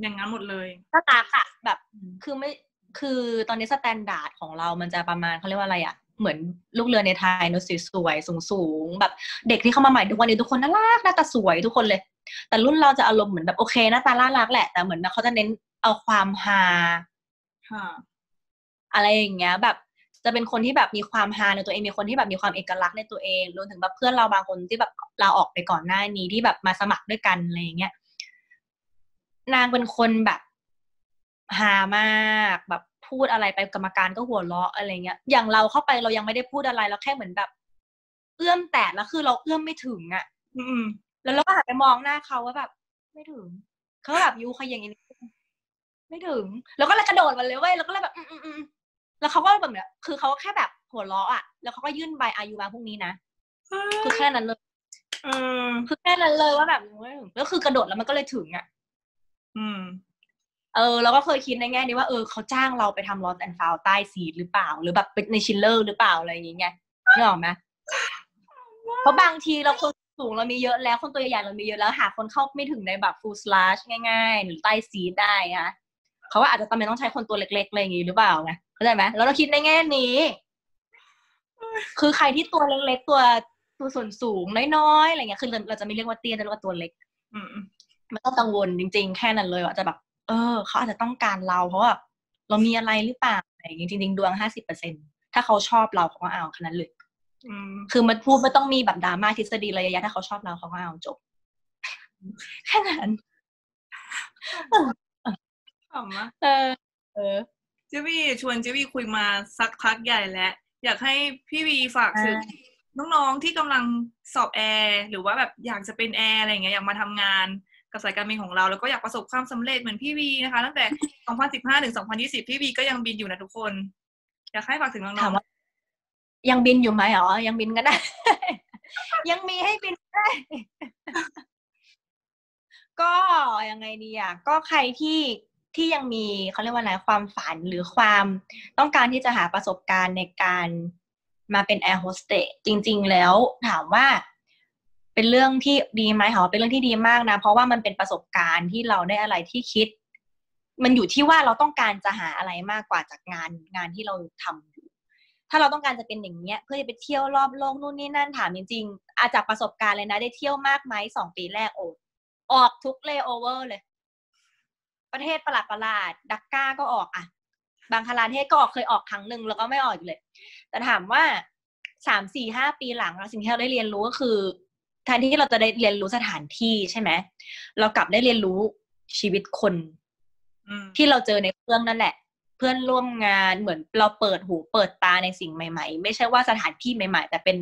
อย่างนั้นหมดเลยน่ารักอะแบบคือไม่คือตอนนี้ standard ของเรามันจะประมาณเขาเรียกว่าอะไรอะเหมือนลูกเรือในไทยเนอะสวยๆสูงๆแบบเด็กที่เข้ามาใหม่ทุกวันนี้ทุกคนน่ารักหน้าตาสวยทุกคนเลย แต่รุ่นเราจะอารมณ์เหมือนแบบโอเคหน้าตาน่ารักแหละแต่เหมือนเขาจะเน้นเอาความฮาค่ะอะไรอย่างเงี้ย แบบ จะเป็นคนที่แบบมีความฮาในตัวเองมีคนที่แบบมีความเอกลักษณ์ในตัวเองรวมถึงแบบเพื่อนเราบางคนที่แบบลาออกไปก่อนหน้านี้ที่แบบมาสมัครด้วยกันอะไรอย่างเงี้ยนางเป็นคนแบบฮามากแบบพูดอะไรไปกรรมการก็หัวเราะอะไรเงี้ย อย่างเราเข้าไปเรายังไม่ได้พูดอะไรเราแค่เหมือนแบบ เอื้อมแตะแล้วคือเราเอื้อมไม่ถึงอะ อืม แล้วเราก็หันไปมองหน้าเขาว่าแบบ ไม่ถึงเขาก็แบบยูขยังไงนี้ไม่ถึง แล้วก็เลยกระโดดมาเลยเว้ยแล้วก็เลยแบบ อืมอืมอืม แล้วเขาก็แบบเนี้ยคือเขาแค่แบบหัวเราะอะ แล้วเขาก็ยื่นใบอายุมาพรุ่งนี้นะคือแค่นั้นเลยเออคือแค่นั้นเลยว่าแบบไม่ถึงแล้วคือกระโดดแล้วมันก็เลยถึงอะ อืม เออเราก็เคยคิดในแง่นี้ว่าเออเขาจ้างเราไปทำ lost and found ใต้ seat หรือเปล่า หรือแบบเป็นใน chiller หรือเปล่าอะไรอย่างเงี้ยนึกออกไหมเพราะบางทีเราคนสูงเรามีเยอะแล้วคนตัวใหญ่ๆเรามีเยอะแล้วหาคนเข้าไม่ถึงในแบบ full size ง่าย ๆ หรือใต้ seat ได้อะ เขาว่าอาจจะจำเป็นต้องใช้คนตัวเล็กๆอะไรอย่างงี้หรือเปล่าไงเข้าใจไหมแล้วเราคิดในแง่นี้ คือใครที่ตัวเล็กๆตัวตัวส่วนสูงน้อยๆอะไรเงี้ยคือเราเราจะไม่เรียกว่าเตี้ยจะเรียกว่าตัวเล็กอืมไม่ต้องกังวลจริง ๆ แค่นั้นเลยว่าจะแบบ เออเขาอาจจะต้องการเราเพราะว่าเรามีอะไรหรือเปล่าอะไรอย่างงี้จริงๆดวงห้าสิบเปอร์เซ็นถ้าเขาชอบเราเขาก็เอาแค่นั้นเลยอืมคือมันพูดไม่ต้องมีแบบดราม่าทฤษฎีอะไรเยอะแยะถ้าเขาชอบเราเขาก็เอาจบแค่นั้น ขำมะเออ เออเจ๊วีชวนเจ๊วีคุยมาสักพักใหญ่แล้ว อยากให้พี่วีฝากถึงน้องๆที่กำลังสอบแอร์หรือว่าแบบอยากจะเป็นแอร์อะไรอย่างเงี้ยอยากมาทำงานกับสายการบินของเรา แล้วก็อยากประสบความสำเร็จเหมือนพี่วีนะคะ ตั้งแต่ 2015 ถึง 2020 พี่วีก็ยังบินอยู่นะทุกคน อยากให้ฝากถึงน้องว่า ถามยังบินอยู่ไหมอ๋อยังบินก็ได้ ยังมีให้บินได้ก็ยังไงดีอะก็ใครที่ ที่ยังมีเขาเรียกว่าอะไรความฝันหรือความต้องการที่จะหาประสบการณ์ในการมาเป็นแอร์โฮสเตสจริง ๆ แล้วถามว่าเป็นเรื่องที่ดีไหมเหรอเป็นเรื่องที่ดีมากนะ เพราะว่ามันเป็นประสบการณ์ที่เราได้อะไรที่คิด มันอยู่ที่ว่าเราต้องการจะหาอะไรมากกว่าจากงานงานที่เราทำอยู่ ถ้าเราต้องการจะเป็นอย่างเงี้ย เพื่อจะไปเที่ยวรอบโลกนู่นนี่นั่นถามจริงๆอาจากประสบการณ์เลยนะ ได้เที่ยวมากไหมสองปีแรกโอออกทุกเลเวอร์เลย ประเทศประหลาดประหลาดดักก้าก็ออกอะบางคลาเทศก็ออกเคยออกครั้งหนึ่งแล้วก็ไม่ออกอีกเลย แต่ถามว่าสามสี่ห้าปีหลังเราสิ่งที่เราได้เรียนรู้ก็คือแทนที่เราจะได้เรียนรู้สถานที่ใช่ไหมเรากลับได้เรียนรู้ชีวิตคนอืมที่เราเจอในเครื่องนั่นแหละ เพื่อนร่วมงานเหมือนเราเปิดหูเปิดตาในสิ่งใหม่ ๆ ไม่ใช่ว่าสถานที่ใหม่ ๆ แต่เป็น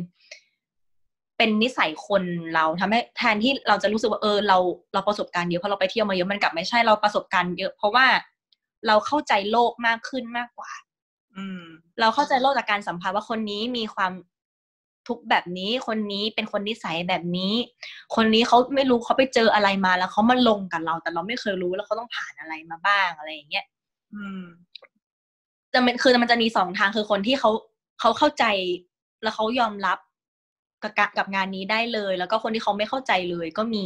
เป็นนิสัยคนเราทำให้แทนที่เราจะรู้สึกว่าเออเราเราประสบการณ์เยอะเพราะเราไปเที่ยวมาเยอะมันกลับไม่ใช่เราประสบการณ์เยอะ เพราะว่าเราเข้าใจโลกมากขึ้นมากกว่า อืม เราเข้าใจโลกจากการสัมผัสว่าคนนี้มีความทุกข์แบบนี้คนนี้เป็นคนนิสัยแบบนี้ คนนี้เขาไม่รู้เขาไปเจออะไรมาแล้วเขามาลงกับเรา แต่เราไม่เคยรู้แล้วเขาต้องผ่านอะไรมาบ้างอะไรอย่างเงี้ยอืมจะเป็นคือมันจะมีสองทางคือคนที่เขาเขาเข้าใจแล้วเขายอมรับ กับกะกับงานนี้ได้เลย แล้วก็คนที่เขาไม่เข้าใจเลยก็มี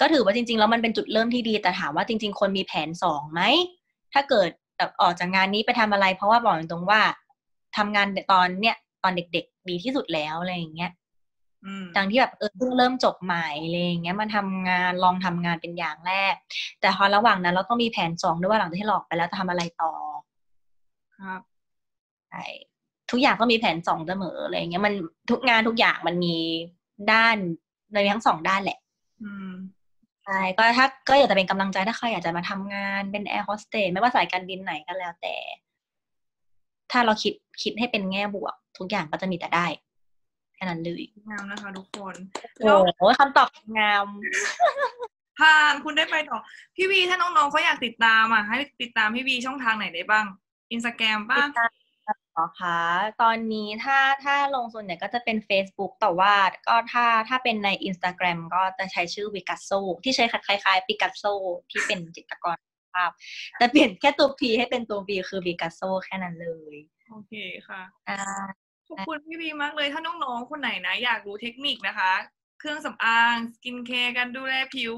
ก็ถือว่าจริง ๆ แล้วมันเป็นจุดเริ่มที่ดี แต่ถามว่าจริง ๆ คนมีแผนสองไหมถ้าเกิดแบบออกจากงานนี้ไปทำอะไร เพราะว่าบอกตรงๆว่าทำงานตอนเนี้ยตอนเด็ก ๆ ดีที่สุดแล้วอะไรอย่างเงี้ยอืมดังที่แบบเออเพิ่งเริ่มจบใหม่อะไรอย่างเงี้ยมาทำงานลองทำงานเป็นอย่างแรก แต่พอระหว่างนั้นเราต้องมีแผนสองด้วยว่าหลังจากที่เราออกไปแล้วจะทำอะไรต่อ ครับใช่ ทุกอย่างก็มีแผนสองเสมออะไรอย่างเงี้ยมันทุกงานทุกอย่างมันมีด้านในทั้งสองด้านแหละอืมใช่ก็ถ้าก็อยากจะเป็นกำลังใจถ้าใครอยากจะมาทำงานเป็นแอร์โฮสเตสไม่ว่าสายการบินไหนก็แล้วแต่ ถ้าเราคิดคิดให้เป็นแง่บวก ทุกอย่างก็จะมีแต่ได้แค่นั้นเลยงามนะคะทุกคนโอ้โหคำตอบงามผ่านคุณได้ไปต่อพี่วีถ้าน้องๆเขาอยากติดตามอะให้ติดตามพี่วีช่องทางไหนได้บ้างอินสตาแกรมป้าติดตามเหรอคะตอนนี้ถ้าถ้าลงส่วนใหญ่ก็จะเป็น Facebook แต่ว่าก็ถ้าถ้าเป็นใน Instagram ก็จะใช้ชื่อ Picasso ที่ใช้คล้ายๆ Picasso ที่เป็นจิตรกรภาพ แต่เปลี่ยนแค่ตัว P ให้เป็นตัว V คือ Picasso แค่นั้นเลย โอเคค่ะอ่าขอบคุณพี่วีมากเลย ถ้าน้องๆ คนไหนนะ อยากรู้เทคนิคนะคะ เครื่องสำอาง สกินแคร์การดูแลผิว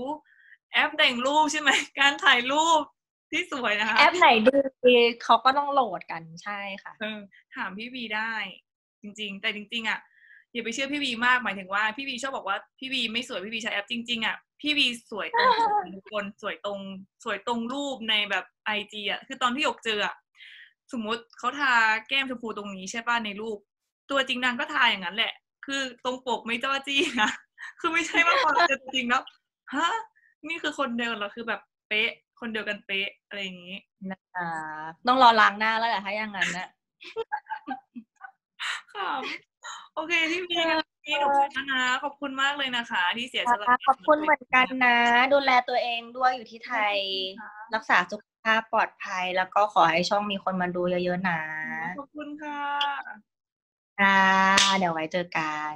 แอปแต่งรูปใช่ไหม การถ่ายรูป ที่สวยนะคะ แอปไหนดูดีเขาก็ต้องโหลดกันใช่ค่ะเออถามพี่วีได้ จริง ๆ แต่จริง ๆ อะอย่าไปเชื่อพี่วีมากหมายถึงว่าพี่วีชอบบอกว่าพี่วีไม่สวยพี่วีใช้แอปจริง ๆ อะพี่วีสวยตรงทุกคนสวยตรง สวยตรงรูปในแบบ IG อะคือตอนที่หยกเจออะสมมุติเขาทาแก้มชมพูตรงนี้ใช่ป่ะในรูป ตัวจริงนางก็ทาอย่างนั้นแหละ คือตรงปกไม่จ้อจี้นะคือไม่ใช่ว่าพอเราเจอตัวจริงแล้วฮะนี่คือคนเดียวกันเหรอคือแบบเป๊ะ คนเดียวกันเป๊ะอะไรอย่างนี้อ่าต้องรอล้างหน้าแล้วแหละถ้าอย่างนั้นนะค่ะโอเคพี่มีงั้นวันนี้หนูขอนะขอบคุณมากเลยนะคะ ที่เสียสละขอบคุณเหมือนกันนะ ดูแลตัวเองด้วยอยู่ที่ไทย รักษาสุขภาพปลอดภัย แล้วก็ขอให้ช่องมีคนมาดูเยอะๆนะ ขอบคุณค่ะอ่าเดี๋ยวไว้เจอกัน